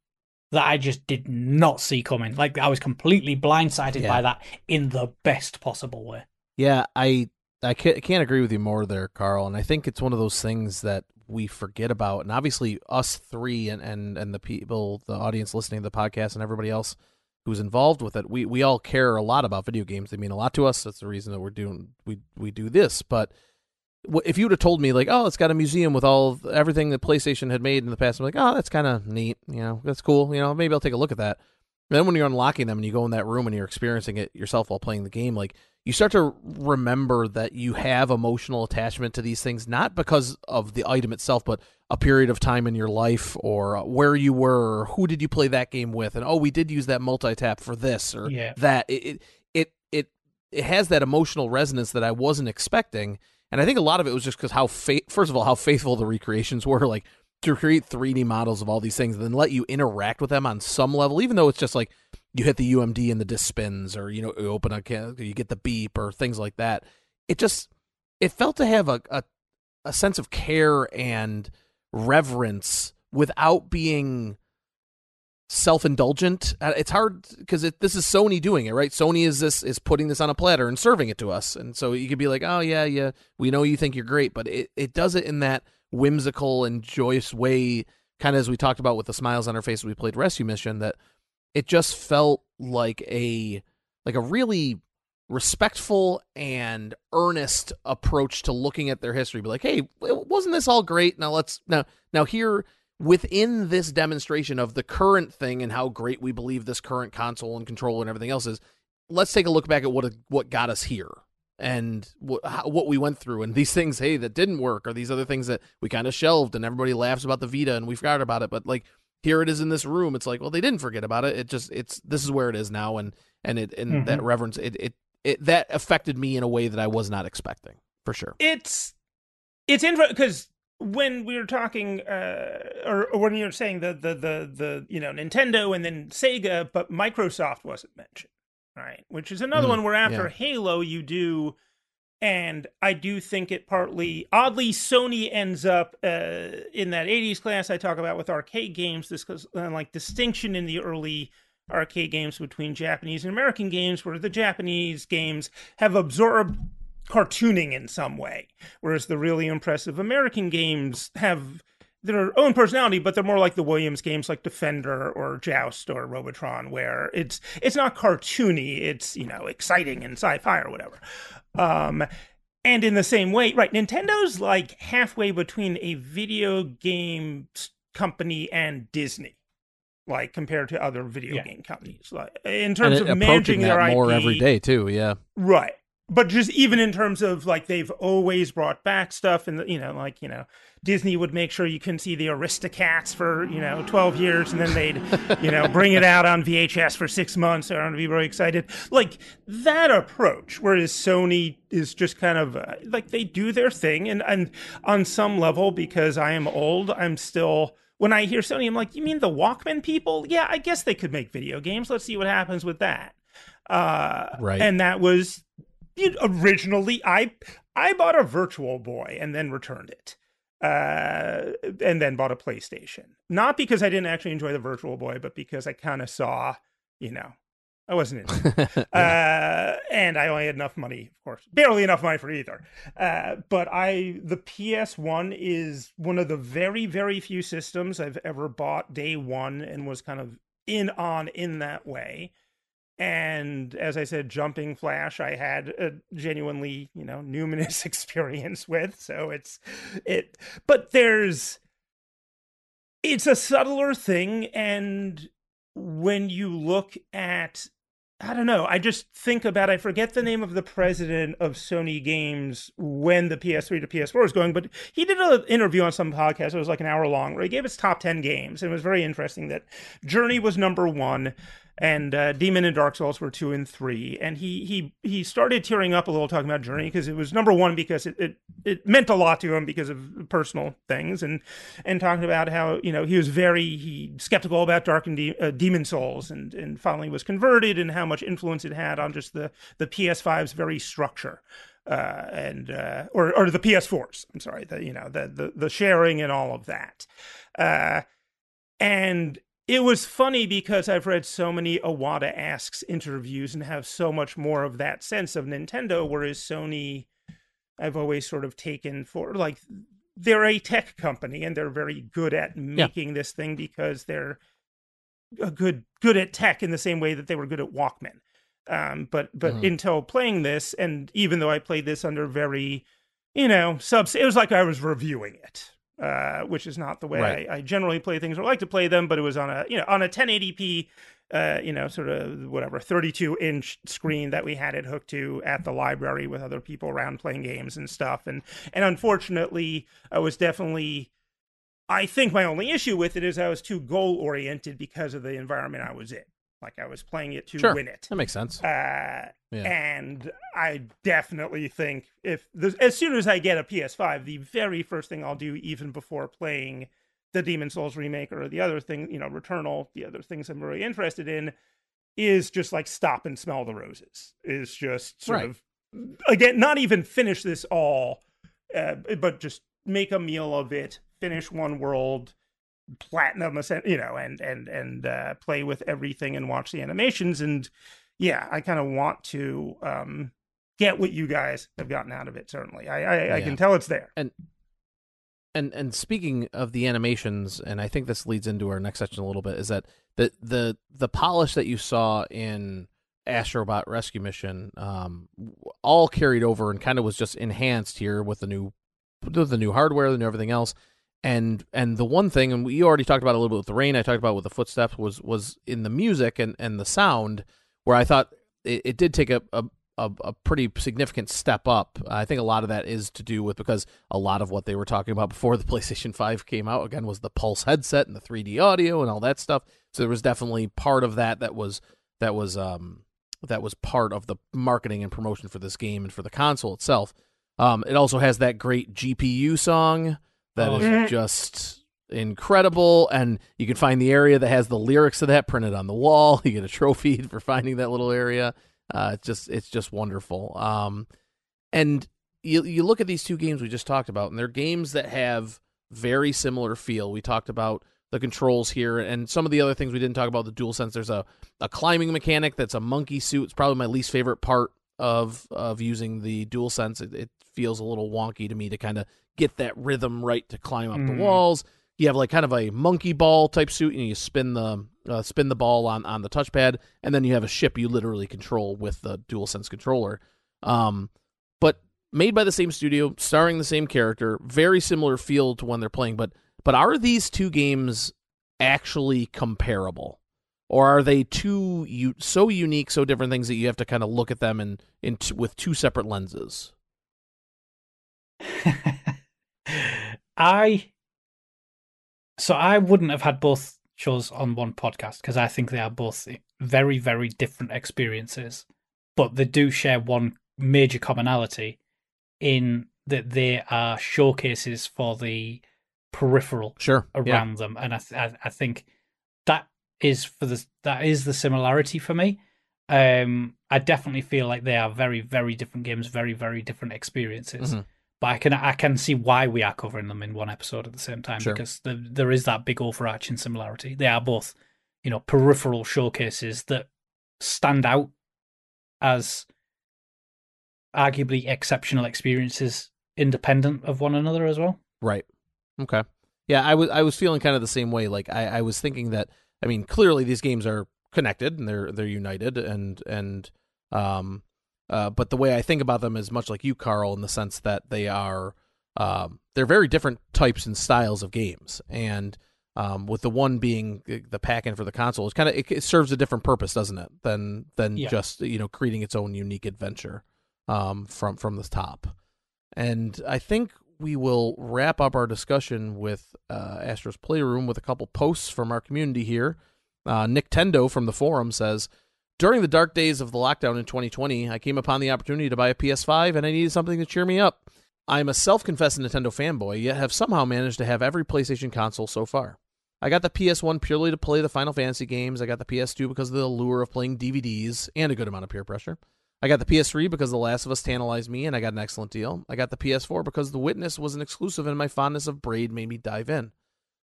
that I just did not see coming. Like I was completely blindsided Yeah. by that in the best possible way. Yeah, I I can't, can't agree with you more there, Karl. And I think it's one of those things that we forget about. And obviously, us three and and and the people, the audience listening to the podcast, and everybody else who's involved with it, we we all care a lot about video games. They mean a lot to us. That's the reason that we're doing we we do this. But if you would have told me like, oh, it's got a museum with all everything that PlayStation had made in the past, I'm like, oh, that's kind of neat. You know, that's cool. You know, maybe I'll take a look at that. And then when you're unlocking them and you go in that room and you're experiencing it yourself while playing the game, like you start to remember that you have emotional attachment to these things, not because of the item itself, but a period of time in your life or uh, where you were, or who did you play that game with, and oh, we did use that multi tap for this or Yeah. that. It, it it it it has that emotional resonance that I wasn't expecting, and I think a lot of it was just because how fa- first of all how faithful the recreations were, [LAUGHS] like to create 3D models of all these things, and then let you interact with them on some level, even though it's just like you hit the UMD and the disc spins, or you know you open a can, you get the beep or things like that. It just it felt to have a a, a sense of care and reverence without being self-indulgent. Uh, it's hard because it, this is sony doing it right? Sony is this is putting this on a platter and serving it to us. And so you could be like oh yeah yeah we know you think you're great but it, it does it in that whimsical and joyous way kind of as we talked about with the smiles on our face we played rescue mission that it just felt like a like a really respectful and earnest approach to looking at their history. Be like hey wasn't this all great? Now let's now now here within this demonstration of the current thing and how great we believe this current console and controller and everything else is let's take a look back at what what got us here and what how, what we went through and these things hey that didn't work or these other things that we kind of shelved and everybody laughs about the Vita and we forgot about it. But like here it is in this room. It's like well they didn't forget about it. It just it's this is where it is now. And and it and Mhm. that reverence it, it it that affected me in a way that I was not expecting for sure. It's it's interesting because when we were talking uh or, or when you were saying the, the the the you know nintendo and then sega but microsoft wasn't mentioned right which is another Mm, one where after yeah. halo you do and i do think it partly oddly sony ends up uh in that 80s class i talk about with arcade games this uh, like distinction in the early arcade games between japanese and american games where the japanese games have absorbed cartooning in some way, whereas the really impressive American games have their own personality, but they're more like the Williams games, like Defender or Joust or Robotron, where it's it's not cartoony, it's you know exciting and sci-fi or whatever. Um, and in the same way, right? Nintendo's like halfway between a video game company and Disney. Like compared to other video Yeah. game companies, like in terms of managing that their more IP, every day too yeah Right. But just even in terms of like they've always brought back stuff and you know like you know Disney would make sure you couldn't see the Aristocats for you know 12 years and then they'd you know bring it out on VHS for 6 months and I'd be very excited. Like that approach whereas Sony is just kind of uh, like they do their thing and and on some level because I am old I'm still when I hear Sony I'm like you mean the Walkman people? Yeah I guess they could make video games. Let's see what happens with that. Uh Right. and that was originally i i bought a virtual boy and then returned it uh and then bought a playstation not because i didn't actually enjoy the virtual boy but because i kind of saw you know i wasn't in [LAUGHS] uh, and I only had enough money, of course, barely enough money for either. Uh, but I, the PS1 is one of the very, very few systems I've ever bought day one and was kind of in on in that way. And as I said, Jumping Flash, I had a genuinely, you know, numinous [LAUGHS] experience with. So it's it, but there's, it's a subtler thing. And when you look at I don't know. I just think about I forget the name of the president of Sony Games when the PS3 to PS4 was going, but he did an interview on some podcast. It was like an hour long where he gave its top 10 games. And it was very interesting that Journey was number one and uh, Demon and Dark Souls were two and three. And he he he started tearing up a little talking about Journey because it was number one because it, it it meant a lot to him because of personal things and and talking about how you know he was very he skeptical about Dark and De- uh, Demon Souls and and finally was converted and how much influence it had on just the the PS5's very structure. Uh, and uh, or or the PS4s. I'm sorry, the you know the the, the sharing and all of that. Uh, and it was funny because I've read so many Iwata Asks interviews and have so much more of that sense of Nintendo, whereas Sony, I've always sort of taken for like they're a tech company and they're very good at making this thing because they're a good good at tech in the same way that they were good at Walkman. Um, but but Mhm. until playing this, and even though I played this under very you know, subs. It was like I was reviewing it, uh, which is not the way Right. I, I generally play things or like to play them. But it was on a you know on a 1080p, uh, you know, sort of whatever 32 inch screen that we had it hooked to at the library with other people around playing games and stuff. And and unfortunately, I was definitely. I think my only issue with it is I was too goal oriented because of the environment I was in. Like I was playing it to Sure. win it. That makes sense. Uh, Yeah. And I definitely think if as soon as I get a PS5, the very first thing I'll do, even before playing the Demon Souls remake or the other thing, you know, Returnal, the other things I'm really interested in, is just like stop and smell the roses. Is just sort Right. of again, not even finish this all, uh, but just make a meal of it, finish one world, platinum, you know, and and and uh, play with everything and watch the animations. And yeah, I kind of want to um, get what you guys have gotten out of it. Certainly, I I, I can tell it's there. and and and speaking of the animations, and I think this leads into our next section a little bit, is that the the the polish that you saw in Astrobot Rescue Mission, um, all carried over and kind of was just enhanced here with the new with the new hardware, the new everything else. And and the one thing, and we already talked about a little bit with the rain. I talked about with the footsteps was was in the music and and the sound, where I thought it, it did take a, a a, pretty significant step up. I think a lot of that is to do with because a lot of what they were talking about before the [LAUGHS] PlayStation 5 came out again was the Pulse headset and the 3D audio and all that stuff. So there was definitely part of that that was that was um that was part of the marketing and promotion for this game and for the console itself. Um, it also has that great GPU song that is Oh. just incredible, and you can find the area that has the lyrics of that printed on the wall. [LAUGHS] You get a trophy [LAUGHS] for finding that little area. Uh, it's just it's just wonderful. Um, and you you look at these two games we just talked about, and they're games that have very similar feel. We talked about the controls here, and some of the other things we didn't talk about. The DualSense. There's a a climbing mechanic that's a monkey suit. It's probably my least favorite part of of using the DualSense. It, it feels a little wonky to me to kind of get that rhythm right to climb up Mm. the walls. You have like kind of a monkey ball type suit, and you spin the uh, spin the ball on on the touchpad, and then you have a ship you literally control with the DualSense controller. Um, but made by the same studio, starring the same character, very similar feel to when they're playing. But but are these two games actually comparable, or are they two you so unique, so different things that you have to kind of look at them in in t- with two separate lenses? [LAUGHS] I so I wouldn't have had both shows on one podcast because I think they are both very, very different experiences, but they do share one major commonality in that they are showcases for the peripheral Sure, around them, and I, th- I think that is for the that is the similarity for me. Um, I definitely feel like they are very very different games, very very different experiences. Mhm. But I can I can see why we are covering them in one episode at the same time Sure. because there there is that big overarching similarity. They are both, you know, peripheral showcases that stand out as arguably exceptional experiences independent of one another as well. Right. Okay. Yeah, I was I was feeling kind of the same way. Like I, I was thinking that I mean clearly these games are connected and they're they're united and and um uh but the way I think about them is much like you, Karl, in the sense that they are um they're very different types and styles of games and um, with the one being the pack-in for the console, it's kind of it, it serves a different purpose, doesn't it? Than than Yeah. just you know creating its own unique adventure um, from from the top. And I think we will wrap up our discussion with uh, Astro's Playroom with a couple posts from our community here. Uh, Nick Tendo from the forum says, During the dark days of the lockdown in 2020, I came upon the opportunity to buy a PS5 and I needed something to cheer me up. I'm a self confessed Nintendo fanboy, yet have somehow managed to have every PlayStation console so far. I got the PS1 purely to play the Final Fantasy games. I got the PS2 because of the allure of playing DVDs and a good amount of peer pressure. I got the PS3 because The Last of Us tantalized me and I got an excellent deal. I got the PS4 because The Witness was an exclusive and my fondness of Braid made me dive in.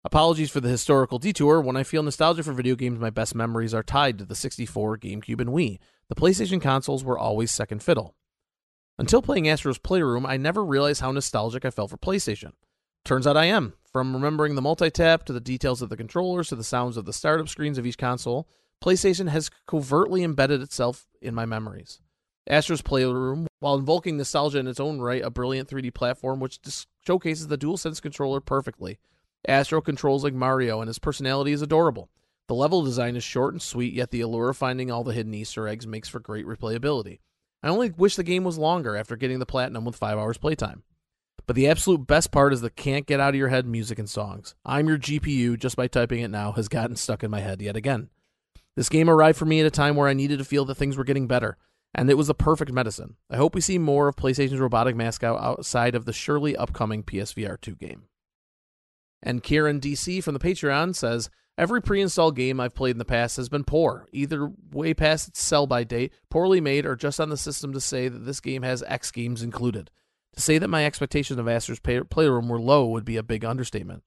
Apologies for the historical detour. When I feel nostalgia for video games, my best memories are tied to the 64, GameCube, and Wii. The PlayStation consoles were always second fiddle. Until playing Astro's Playroom, I never realized how nostalgic I felt for PlayStation. Turns out I am. From remembering the multi-tap to the details of the controllers to the sounds of the startup screens of each console, PlayStation has covertly embedded itself in my memories. Astro's Playroom while invoking nostalgia in its own right, a brilliant 3D platform which dis- showcases the DualSense controller perfectly. Astro controls like Mario, and his personality is adorable. The level design is short and sweet, yet the allure of finding all the hidden Easter eggs makes for great replayability. I only wish the game was longer after getting the platinum with 5 hours playtime. But the absolute best part is the can't get out of your head music and songs. I'm your GPU, just by typing it now, has gotten stuck in my head yet again. This game arrived for me at a time where I needed to feel that things were getting better, and it was the perfect medicine. I hope we see more of PlayStation's robotic mascot outside of the surely upcoming PSVR 2 game. And Kieran DC from the Patreon says, Every pre installed game I've played in the past has been poor, either way past its sell by date, poorly made, or just on the system to say that this game has X games included. To say that my expectations of Astro's pay- Playroom were low would be a big understatement.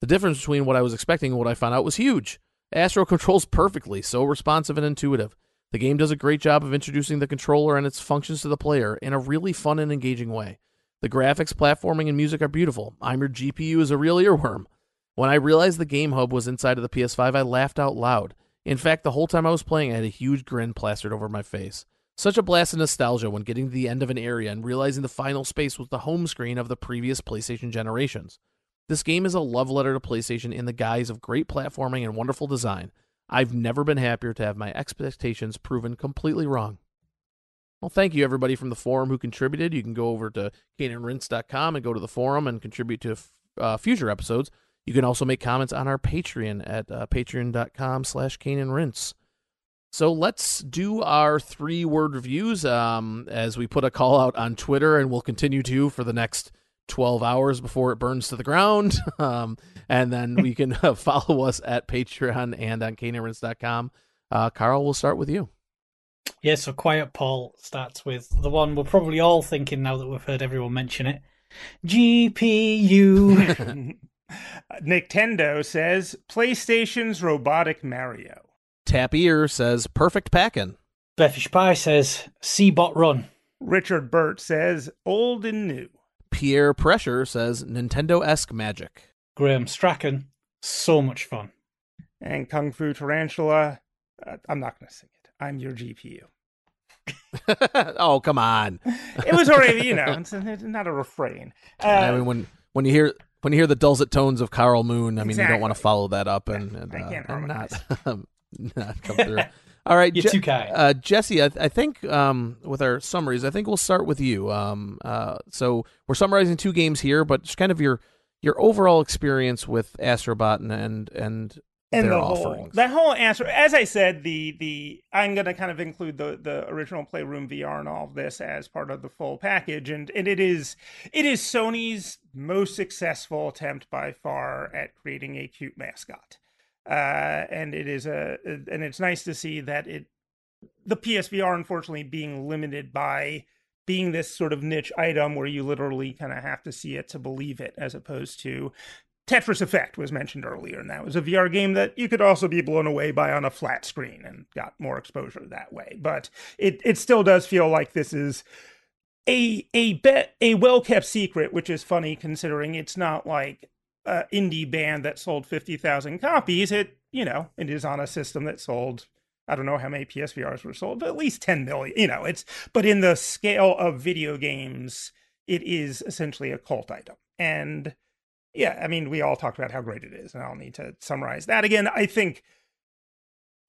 The difference between what I was expecting and what I found out was huge. Astro [LAUGHS] controls perfectly, so responsive and intuitive. The game does a great job of introducing the controller and its functions to the player in a really fun and engaging way. The graphics, platforming, and music are beautiful. I'm your GPU is a real earworm. When I realized the Game Hub was inside of the PS5, I laughed out loud. In fact, the whole time I was playing, I had a huge grin plastered over my face. Such a blast of nostalgia when getting to the end of an area and realizing the final space was the home screen of the previous PlayStation generations. This game is a love letter to PlayStation in the guise of great platforming and wonderful design. I've never been happier to have my expectations proven completely wrong. Well, thank you everybody from the forum who contributed. You can go over to CaneandRinse.com and go to the forum and contribute to uh, future episodes. You can also make comments on our Patreon at uh, patreon.com slash CaneandRinse. So let's do our three word reviews um, as we put a call out on Twitter, and we'll continue to for the next 12 hours before it burns to the ground. [LAUGHS] Um, and then we can uh, [LAUGHS] follow us at Patreon and on CaneandRinse.com. Uh, Karl, we'll start with you. Yeah, so Quiet Paul starts with the one we're probably all thinking now that we've heard everyone mention it GPU. [LAUGHS] Nintendo says PlayStation's Robotic Mario. Tap Ear says perfect packing. Beffish Pie says Seabot Run. Richard Burt says old and new. Pierre Pressure says Nintendo esque magic. Graham Strachan, so much fun. And Kung Fu Tarantula, uh, I'm not going to sing it. I'm your GPU. [LAUGHS] oh, come on. It was already, you know, [LAUGHS] it's, it's not a refrain. Uh, I mean, when when you hear when you hear the dulcet tones of Karl Moon, I mean, you don't want to follow that up and, Yeah, and, I uh, can't and not [LAUGHS] not come through. All right, You're Je- too kind. uh, Jesse, I, I think um, with our summaries, I think we'll start with you. Um, uh, so we're summarizing two games here, but just kind of your your overall experience with Astrobot and and, and and the whole offerings. that whole answer as i said the the i'm going to kind of include the the original playroom vr and all of this as part of the full package and and it is it is sony's most successful attempt by far at creating a cute mascot uh and it is a and it's nice to see that it the psvr unfortunately being limited by being this sort of niche item where you literally kind of have to see it to believe it as opposed to Tetris Effect was mentioned earlier, and that was a VR game that you could also be blown away by on a flat screen and got more exposure that way. But it, it still does feel like this is a a bet a well kept secret, which is funny considering it's not like a indie band that sold fifty thousand copies. It you know it is on a system that sold I don't know how many PSVRs were sold, but at least 10 million. You know, it's but in the scale of video games, it is essentially a cult item. And yeah, I mean, we all talked about how great it is, and I don't need to summarize that again. I think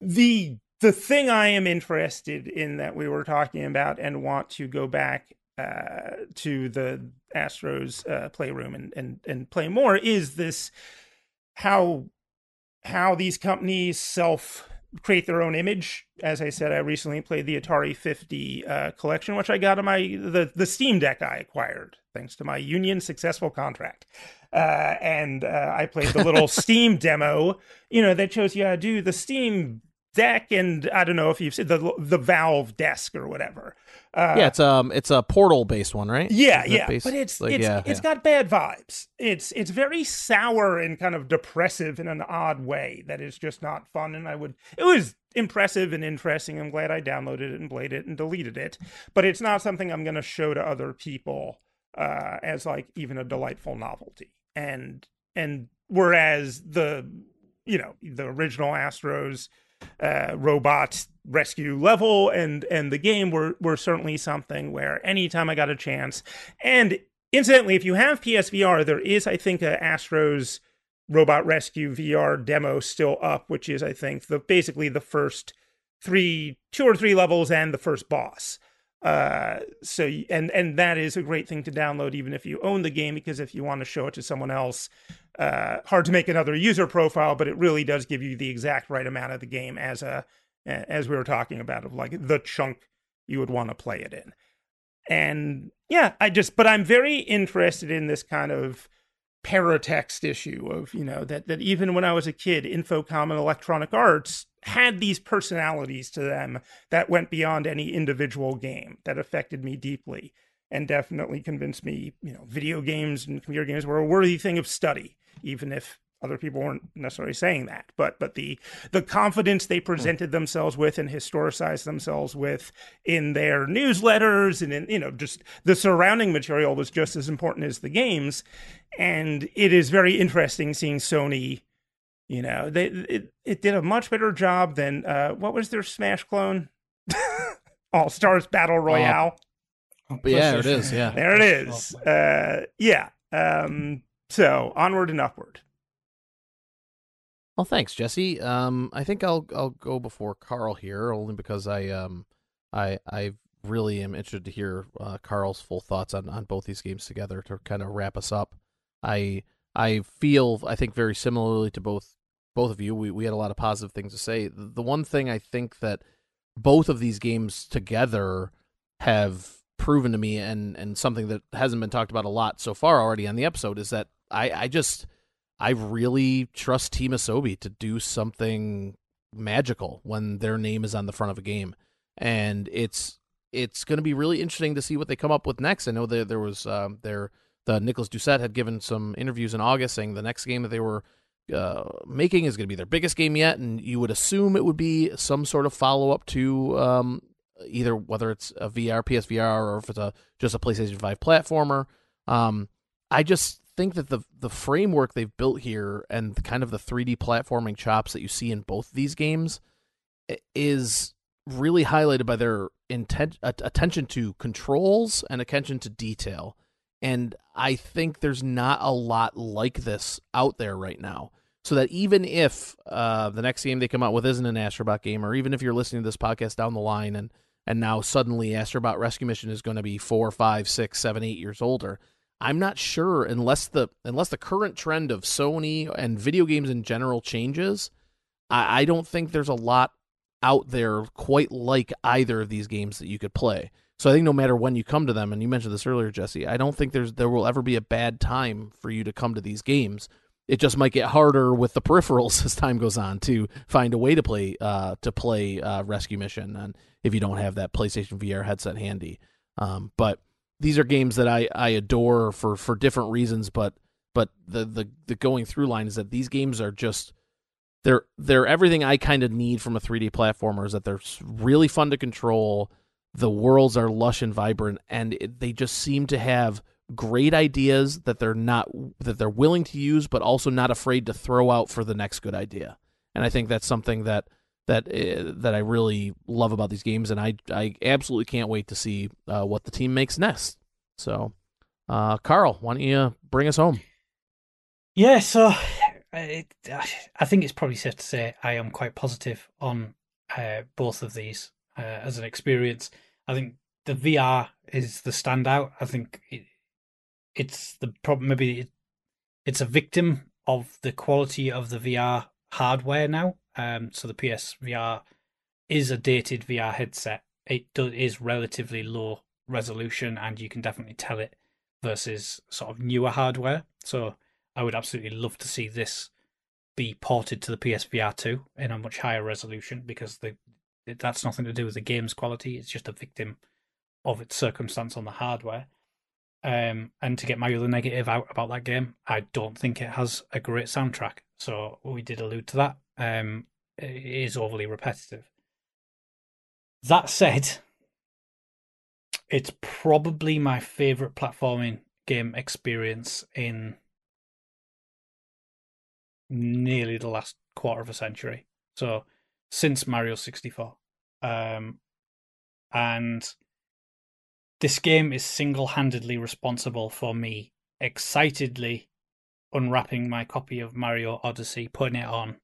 the the thing I am interested in that we were talking about and want to go back uh, to the Astros uh, playroom and, and and play more is this how how these companies self create their own image. As I said, I recently played the Atari 50 uh, collection, which I got on my the the Steam Deck I acquired thanks to my union successful contract. Uh, and uh, I played the little [LAUGHS] Steam demo, you know, that shows you how to do the Steam Deck, and I don't know if you've seen the the Valve desk or whatever. Uh, yeah, it's um it's a portal based one, right? yeah, Isn't yeah, but it's like, it's yeah, it's yeah. got bad vibes. It's it's very sour and kind of depressive in an odd way that is just not fun. And I would it was impressive and interesting. I'm glad I downloaded it and played it and deleted it, but it's not something I'm going to show to other people uh, as like even a delightful novelty. And and whereas the you know the original Astros uh, robot rescue level and and the game were were certainly something where anytime I got a chance, and incidentally, if you have PSVR, there is I think a Astro's Robot Rescue VR demo still up, which is I think the basically the first three, two or three levels and the first boss. Uh, so and and that is a great thing to download even if you own the game because if you want to show it to someone else, uh, hard to make another user profile, but it really does give you the exact right amount of the game as a as we were talking about of like the chunk you would want to play it in. And yeah, I just but I'm very interested in this kind of paratext issue of you know that that even when I was a kid, Infocom and Electronic Arts had these personalities to them that went beyond any individual game that affected me deeply and definitely convinced me you know video games and computer games were a worthy thing of study even if other people weren't necessarily saying that but but the the confidence they presented themselves with and historicized themselves with in their newsletters and in you know just the surrounding material was just as important as the games. And it is very interesting seeing Sony you know they it, it did a much better job than uh what was their smash clone? [LAUGHS] All stars battle royale. Oh, yeah there it is yeah. There it is. uh yeah um so onward and upward well, thanks, Jesse. Um, I think I'll I'll go before Karl here, only because I um I I really am interested to hear uh, Karl's full thoughts on, on both these games together to kind of wrap us up. I I feel I think very similarly to both both of you. We we had a lot of positive things to say. The one thing I think that both of these games together have proven to me and and something that hasn't been talked about a lot so far already on the episode is that I I just I really trust Team Asobi to do something magical when their name is on the front of a game, and it's it's going to be really interesting to see what they come up with next. I know that there was um, there the Nicolas Doucet had given some interviews in August saying the next game that they were uh, making is going to be their biggest game yet, and you would assume it would be some sort of follow up to um, either whether it's a VR, PSVR, or if it's a just a PlayStation Five platformer. Um, I just think that the the framework they've built here and kind of the 3D platforming chops that you see in both these games is really highlighted by their intent attention to controls and attention to detail. And I think there's not a lot like this out there right now. So that even if uh, the next game they come out with isn't an Astrobot game, or even if you're listening to this podcast down the line and and now suddenly Astrobot Rescue Mission is going to be four, five, six, seven, eight years older, I'm not sure unless the unless the current trend of Sony and video games in general changes. I, I don't think there's a lot out there quite like either of these games that you could play. So I think no matter when you come to them, and you mentioned this earlier, Jesse, I don't think there's there will ever be a bad time for you to come to these games. It just might get harder with the [LAUGHS] peripherals as time goes on to find a way to play uh, to play uh, Rescue Mission, and if you don't have that PlayStation VR headset handy. Um, but these are games that I, I adore for, for different reasons, but but the, the the going through line is that these games are just they're they're everything I kind of need from a 3D platformer is that they're really fun to control. The worlds are lush and vibrant, and it, they just seem to have great ideas that they're not that they're willing to use, but also not afraid to throw out for the next good idea. And I think that's something that that uh, that I really love about these games, and I I absolutely can't wait to see uh, what the team makes next. So, uh, Karl, why don't you bring us home? Yeah, so it, I think it's probably safe to say I am quite positive on uh, both of these uh, as an experience. I think the VR is the standout. I think it, it's the problem. Maybe it, it's a victim of the quality of the VR hardware now. Um, so the PSVR is a dated VR headset. It do, is relatively low resolution, and you can definitely tell it versus sort of newer hardware. So I would absolutely love to see this be ported to the PSVR 2 in a much higher resolution because the that's nothing to do with the game's quality. It's just a victim of its circumstance on the hardware. Um, and to get my other negative out about that game, I don't think it has a great soundtrack. So we did allude to that um, is overly repetitive. That said, it's probably my favorite platforming game experience in nearly the last quarter of a century. So since Mario 64. Um, and this game is single handedly responsible for me excitedly unwrapping my copy of Mario Odyssey, putting it on,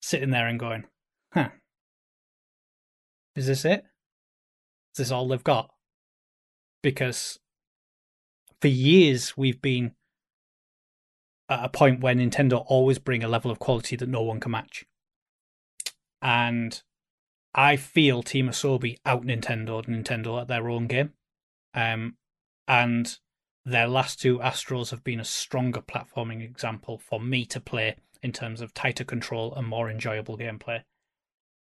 sitting there and going, huh, is this it? Is this all they've got? Because for years we've been at a point where Nintendo always bring a level of quality that no one can match. And I feel Team Asobi out Nintendo Nintendo at their own game. Um, and their last two Astros have been a stronger platforming example for me to play in terms of tighter control and more enjoyable gameplay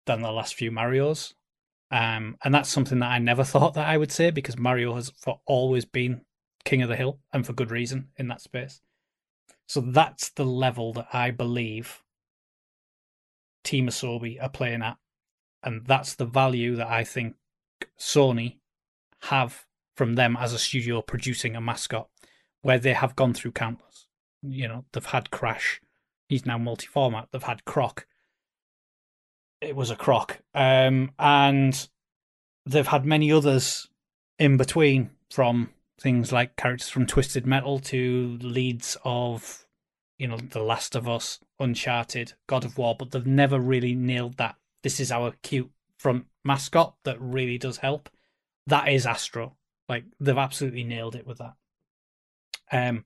than the last few Marios. Um, and that's something that I never [LAUGHS] thought that I would say because Mario has for always been king of the hill and for good reason in that space. So that's the level that I believe Team Asobi are playing at. And that's the value that I think Sony have from them as a studio producing a mascot, where they have gone through countless. You know, they've had Crash, he's now multi format, they've had Croc. It was a Croc. Um, and they've had many others in between from things like characters from Twisted Metal to leads of, you know, The Last of Us, Uncharted, God of War, but they've never really nailed that. This is our cute front mascot that really does help. That is Astro. Like they've absolutely nailed it with that. Um,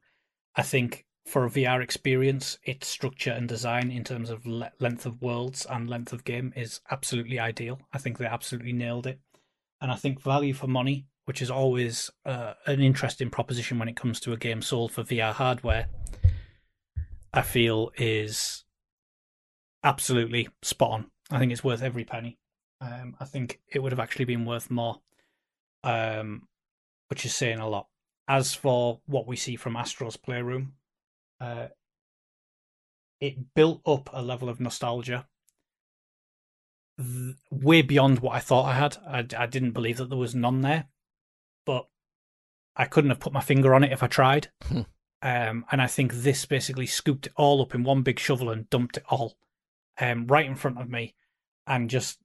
I think for a VR experience, its structure and design in terms of le- length of worlds and length of game is absolutely ideal. I think they absolutely nailed it, and I think value for money which is always uh, an interesting proposition when it comes to a game sold for VR hardware, I feel is absolutely spot on. I think it's worth every penny. Um, I think it would have actually been worth more, um, which is saying a lot. As for what we see from Astro's Playroom, uh, it built up a level of nostalgia way beyond what I thought I had. I, I didn't believe that there was none there but I couldn't have put my finger on it if I tried. [LAUGHS] Hmm. um, and I think this basically scooped it all up in one big shovel and dumped it all um, right in front of me and just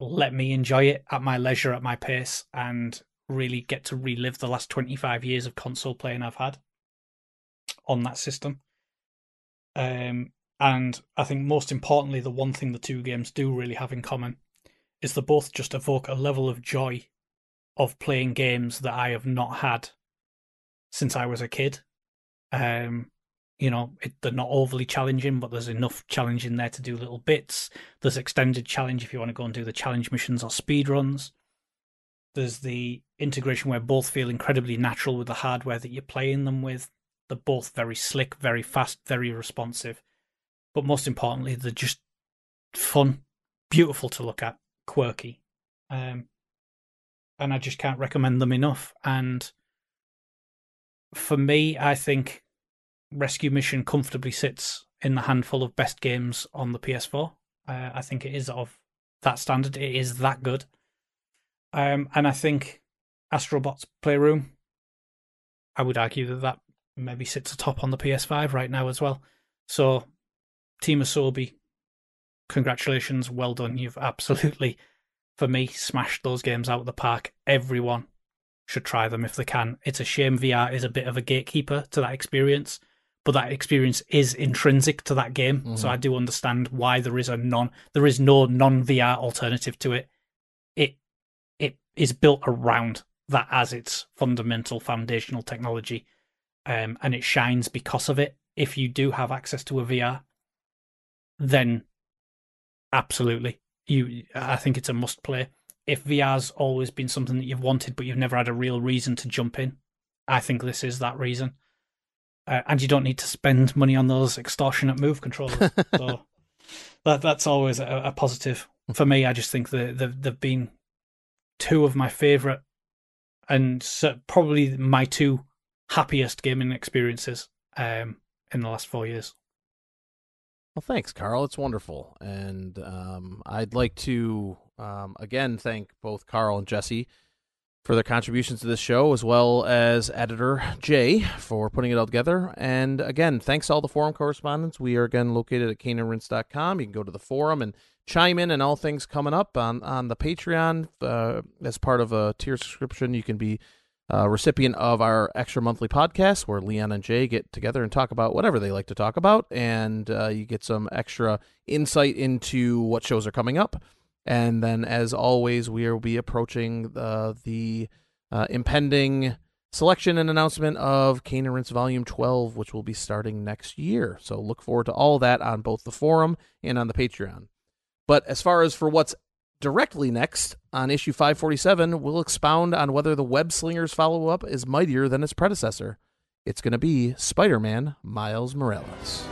let me enjoy it at my leisure, at my pace, and really get to relive the last 25 years of console playing I've had on that system. Um, and I think most importantly, the one thing the two games do really have in common is they both just evoke a level of joy of playing games that I have not had since I was a kid. Um, you know, it, they're not overly challenging, but there's enough challenge in there to do little bits. There's extended challenge if you want to go and do the challenge missions or speed runs. There's the integration where both feel incredibly natural with the hardware that you're playing them with. They're both very slick, very fast, very responsive. But most importantly, they're just fun, beautiful to look at, quirky. Um, and I just can't recommend them enough. And for me, I think Rescue Mission comfortably sits in the handful of best games on the PS4. Uh, I think it is of that standard. It is that good. Um, and I think Astrobot's Playroom, I would argue that that maybe sits atop on the PS5 right now as well. So, Team Asobi, congratulations, well done. You've absolutely for me, smashed those games out of the park. Everyone should try them if they can. It's a shame VR is a bit of a gatekeeper to that experience, but that experience is intrinsic to that game. Mm-hmm. So I do understand why there is a non there is no non VR alternative to it. It it is built around that as its fundamental foundational technology. Um, and it shines because of it. If you do have access to a VR, then absolutely you I think it's a must play. If VR's always been something that you've wanted but you've never had a real reason to jump in, I think this is that reason. Uh, and you don't need to spend money on those extortionate move controllers. [LAUGHS] so that that's always a, a, positive for me. I just think that they've, they've been two of my favorite and so probably my two happiest gaming experiences um, in the last four years. Well, thanks, Karl. It's wonderful. And um, I'd like to, um, again, thank both Karl and Jesse for their contributions to this show, as well as editor Jay for putting it all together. And again, thanks to all the forum correspondents. We are again located at caneandrinse.com. You can go to the forum and chime in and all things coming up on, on the Patreon. Uh, as part of a tier subscription, you can be a recipient of our extra monthly podcast where Leon and Jay get together and talk about whatever they like to talk about. And uh, you get some extra insight into what shows are coming up. And then, as always, we will be approaching uh, the uh, impending selection and announcement of Cane and Rinse Volume 12, which will be starting next year. So look forward to all that on both the forum and on the Patreon. But as far as for what's directly next on issue 547, we'll expound on whether the Web Slingers follow up is mightier than its predecessor. It's going to be Spider Man Miles Morales.